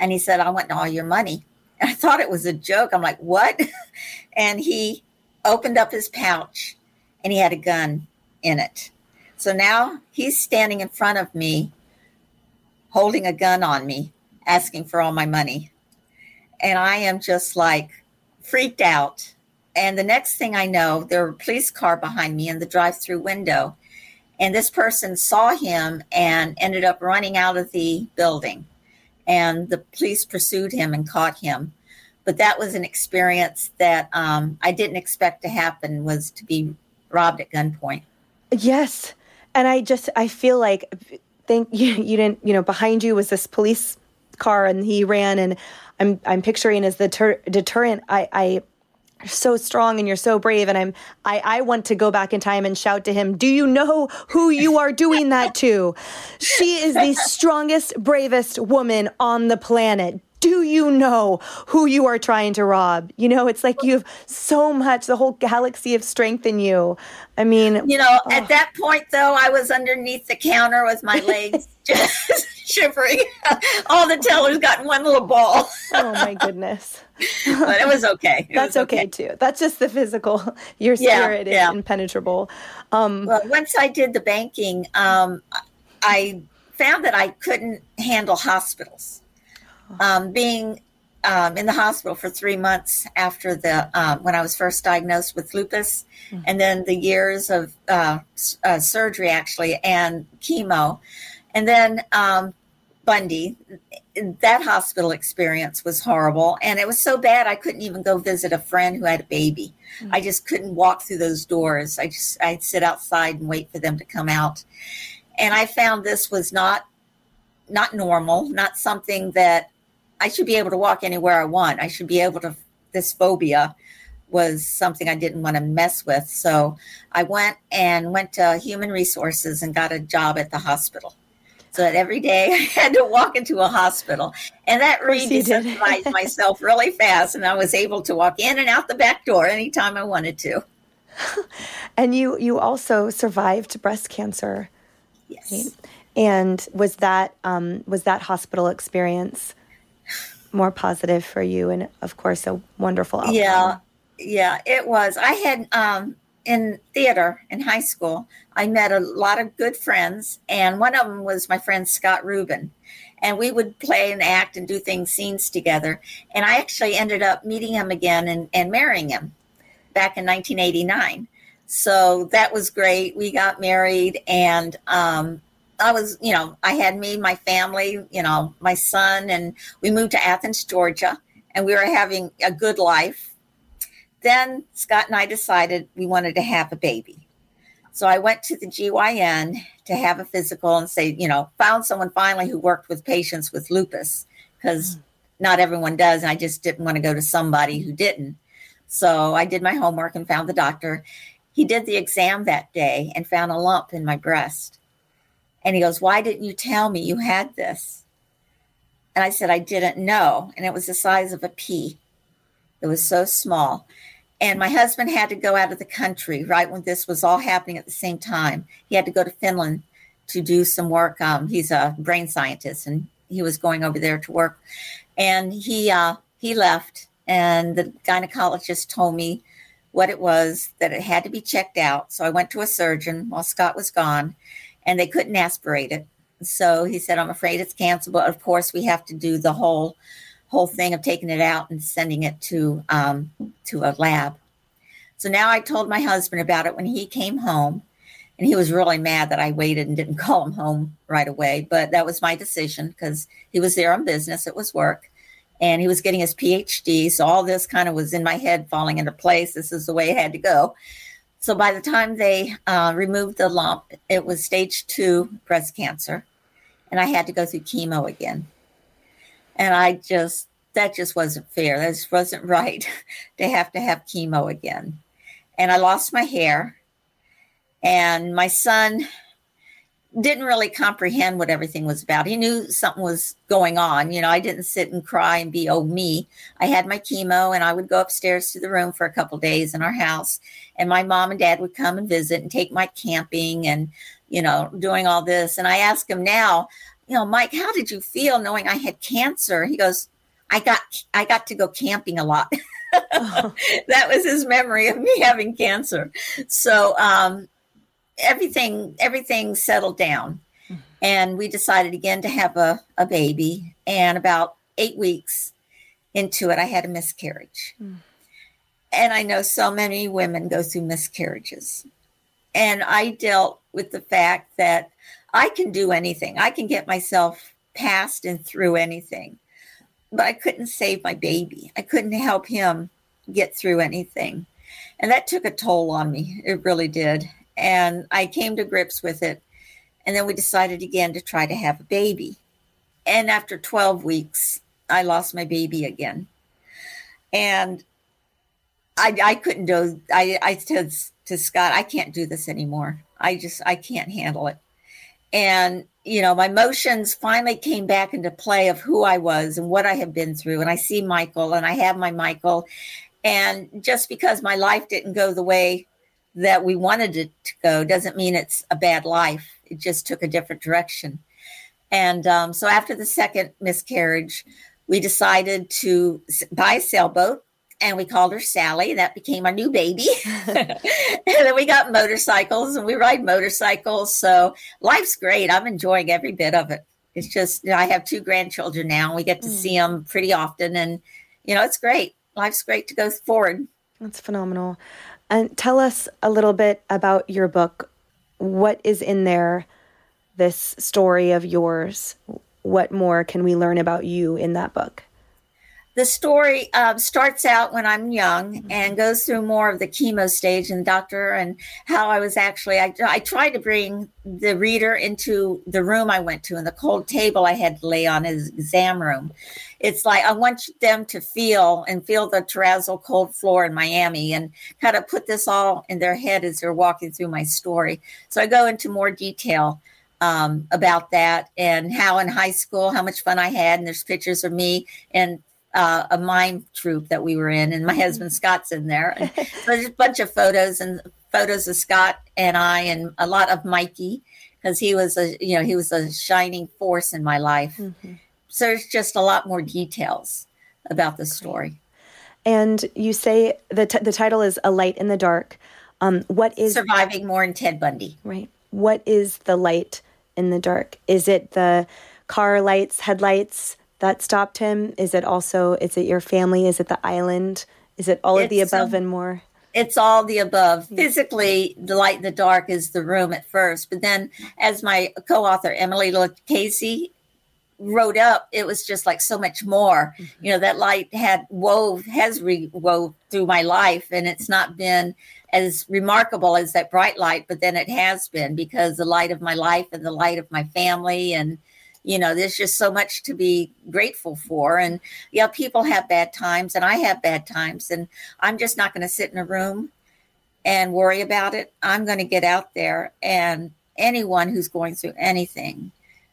and he said, I want all your money. And <laughs> I thought it was a joke. I'm like, what? <laughs> and he opened up his pouch and he had a gun in it. So now he's standing in front of me, holding a gun on me, asking for all my money. And I am just like freaked out. And the next thing I know, there were a police car behind me in the drive through window. And this person saw him and ended up running out of the building. And the police pursued him and caught him. But that was an experience that um, I didn't expect to happen was to be robbed at gunpoint. Yes. And I just, I feel like, thank <laughs> you, you didn't, you know, behind you was this police car and he ran and I'm, I'm picturing as the ter- deterrent. I, I, so strong and you're so brave and i'm I, I want to go back in time and shout to him do you know who you are doing that to she is the <laughs> strongest bravest woman on the planet do you know who you are trying to rob? You know it's like you have so much the whole galaxy of strength in you. I mean You know, at that point, though, I was underneath the counter with my legs <laughs> just <laughs> shivering. All the tellers got in one little ball, oh my goodness. <laughs> But it was okay. It that's was okay. too. That's just the physical. Your Yeah, spirit is impenetrable. Um Well, once I did the banking, um, I found that I couldn't handle hospitals. <sighs> Um, being um, in the hospital for three months after the um, when I was first diagnosed with lupus, mm-hmm. and then the years of uh, uh, surgery actually and chemo, and then um, Bundy. That hospital experience was horrible, and it was so bad I couldn't even go visit a friend who had a baby. Mm-hmm. I just couldn't walk through those doors. I just I'd sit outside and wait for them to come out, and I found this was not not normal, not something that I should be able to walk anywhere I want. I should be able to. This phobia was something I didn't want to mess with. So I went and went to human resources and got a job at the hospital. So that every day <laughs> I had to walk into a hospital. And that really desensitized <laughs> myself really fast. And I was able to walk in and out the back door anytime I wanted to. and you you also survived breast cancer. Yes. Right? And was that um, was that hospital experience more positive for you and of course a wonderful outcome. Yeah. Yeah, it was. I had um in theater in high school, I met a lot of good friends, and one of them was my friend Scott Rubin. And we would play and act and do things, scenes together. And I actually ended up meeting him again and, and marrying him back in 1989. So that was great. We got married, and um, I was, you know, I had me, my family, you know, my son, and we moved to Athens, Georgia, and we were having a good life. Then Scott and I decided we wanted to have a baby. So I went to the GYN to have a physical and say, you know, found someone finally who worked with patients with lupus because mm. not everyone does. And I just didn't want to go to somebody who didn't. So I did my homework and found the doctor. He did the exam that day and found a lump in my breast. And he goes, Why didn't you tell me you had this? And I said, I didn't know. And it was the size of a pea. It was so small. And my husband had to go out of the country right when this was all happening at the same time. He had to go to Finland to do some work. Um, he's a brain scientist and he was going over there to work. And he uh, he left and the gynecologist told me what it was that it had to be checked out. So I went to a surgeon while Scott was gone and they couldn't aspirate it. So he said, I'm afraid it's cancer, but of course we have to do the whole whole thing of taking it out and sending it to um, to a lab. So now I told my husband about it when he came home, and he was really mad that I waited and didn't <laughs> call him home right away. But that was my decision because he was there on business; it was work, and he was getting his PhD. So all this kind of was in my head, falling into place. This is the way it had to go. So by the time they uh, removed the lump, it was stage two breast cancer, and I had to go through chemo again. And I just that just wasn't fair. That just wasn't <laughs> right to have to have chemo again. And I lost my hair, and my son didn't really comprehend what everything was about. He knew something was going on. You know, I didn't sit and cry and be, oh, me. I had my chemo and I would go upstairs to the room for a couple days in our house. And my mom and dad would come and visit and take my camping and, you know, doing all this. And I ask him now, you know, Mike, how did you feel knowing I had cancer? He goes, I got I got to go camping a lot. oh. <laughs> <laughs> that was his memory of me having cancer. So um, everything everything settled down mm-hmm. and we decided again to have a, a baby and about eight weeks into it i had a miscarriage mm. And i know so many women go through miscarriages and i dealt with the fact that i can do anything i can get myself past and through anything but i couldn't save my baby i couldn't help him get through anything and that took a toll on me it really did and I came to grips with it. And then we decided again to try to have a baby. And after 12 weeks, I lost my baby again. And I, I couldn't do, I, I said to Scott, I can't do this anymore. I just, I can't handle it. And, you know, my emotions finally came back into play of who I was and what I had been through. And I see Michael and I have my Michael. And just because my life didn't go the way that we wanted it to go doesn't mean it's a bad life. It just took a different direction. And um, so after the second miscarriage, we decided to buy a sailboat and we called her Sally. That became our new baby. <laughs> <laughs> and then we got motorcycles and we ride motorcycles. So life's great. I'm enjoying every bit of it. it's just you know, I have two grandchildren now, and we get to mm. see them pretty often, and you know it's great. Life's great to go forward. That's phenomenal. And tell us a little bit about your book. What is in there? This story of yours. What more can we learn about you in that book? The story uh, starts out when I'm young mm-hmm. and goes through more of the chemo stage and doctor and how I was actually. I, I tried to bring the reader into the room I went to and the cold table I had to lay on his exam room. It's like I want them to feel and feel the terrazzo cold floor in Miami and kind of put this all in their head as they're walking through my story. So I go into more detail. Um, about that and how in high school, how much fun I had. And there's pictures of me and uh, a mime troupe that we were in, and my mm-hmm. husband Scott's in there. And so there's <laughs> a bunch of photos and photos of Scott and I, and a lot of Mikey because he was a you know he was a shining force in my life. Mm-hmm. So there's just a lot more details about the story. And you say the t- the title is "A Light in the Dark." Um, what is surviving More Ted Bundy? Right. What is the light in the dark? Is it the car lights, headlights? That stopped him? Is it also is it your family? Is it the island? Is it all it's, of the above um, and more? It's all the above. Physically, the light in the dark is the room at first, but then as my co-author Emily Casey wrote up, it was just like so much more. Mm-hmm. You know, that light had wove has re wove through my life, and it's not been as remarkable as that bright light, but then it has been because the light of my life and the light of my family and you know there's just so much to be grateful for. And yeah people have bad times and i have bad times and i'm just not going to sit in a room and worry about it. I'm going to get out there and anyone who's going through anything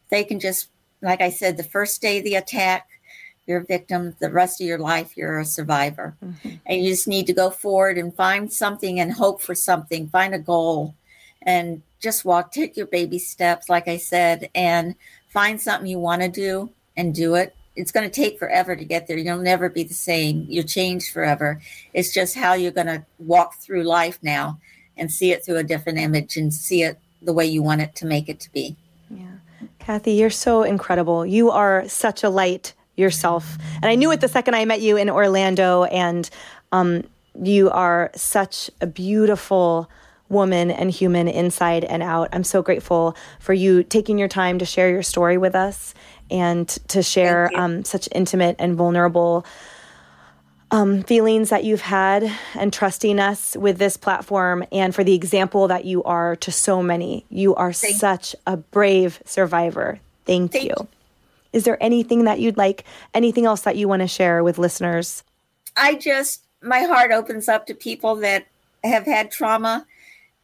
they can just like i said the first day of the attack you're a victim. The rest of your life you're a survivor. Mm-hmm. and you just need to go forward and find something and hope for something. Find a goal and just walk take your baby steps like i said and find something you want to do and do it. It's going to take forever to get there. You'll never be the same. You're changed forever. It's just how you're going to walk through life now and see it through a different image and see it the way you want it to make it to be. Yeah. Kathy, you're so incredible. You are such a light yourself. And I knew it the second I met you in Orlando. And um, you are such a beautiful woman and human inside and out. I'm so grateful for you taking your time to share your story with us and to share um, such intimate and vulnerable um, feelings that you've had and trusting us with this platform and for the example that you are to so many. You are Thank such a brave survivor. Thank, Thank you. you. Is there anything that you'd like, anything else that you want to share with listeners? I just, my heart opens up to people that have had trauma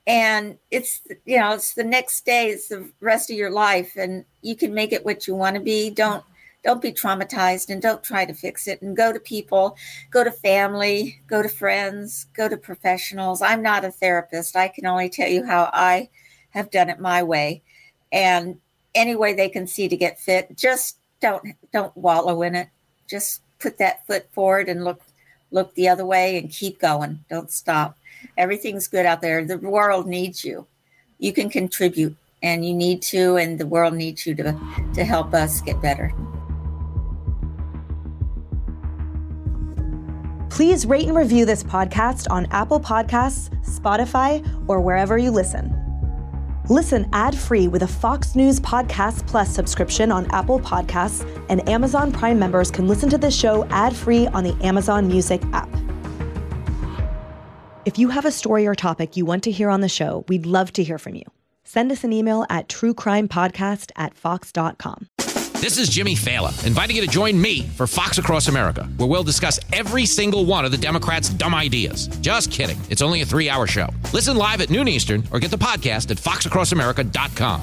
and it's you know it's the next day it's the rest of your life and you can make it what you want to be. Don't don't be traumatized and don't try to fix it and go to people go to family go to friends go to professionals. I'm not a therapist. I can only tell you how i have done it my way. And any way they can see to get fit just don't don't wallow in it. Just put that foot forward and look look the other way and keep going. Don't stop Everything's good out there. The world needs you. You can contribute and you need to, and the world needs you to, to help us get better. Please rate and review this podcast on Apple Podcasts, Spotify, or wherever you listen. Listen ad free with a Fox News Podcast Plus subscription on Apple Podcasts, and Amazon Prime members can listen to this show ad free on the Amazon Music app. If you have a story or topic you want to hear on the show, we'd love to hear from you. Send us an email at truecrimepodcast at fox.com. This is Jimmy Failla, inviting you to join me for Fox Across America, where we'll discuss every single one of the Democrats' dumb ideas. Just kidding. It's only a three hour show. Listen live at noon Eastern or get the podcast at foxacrossamerica.com.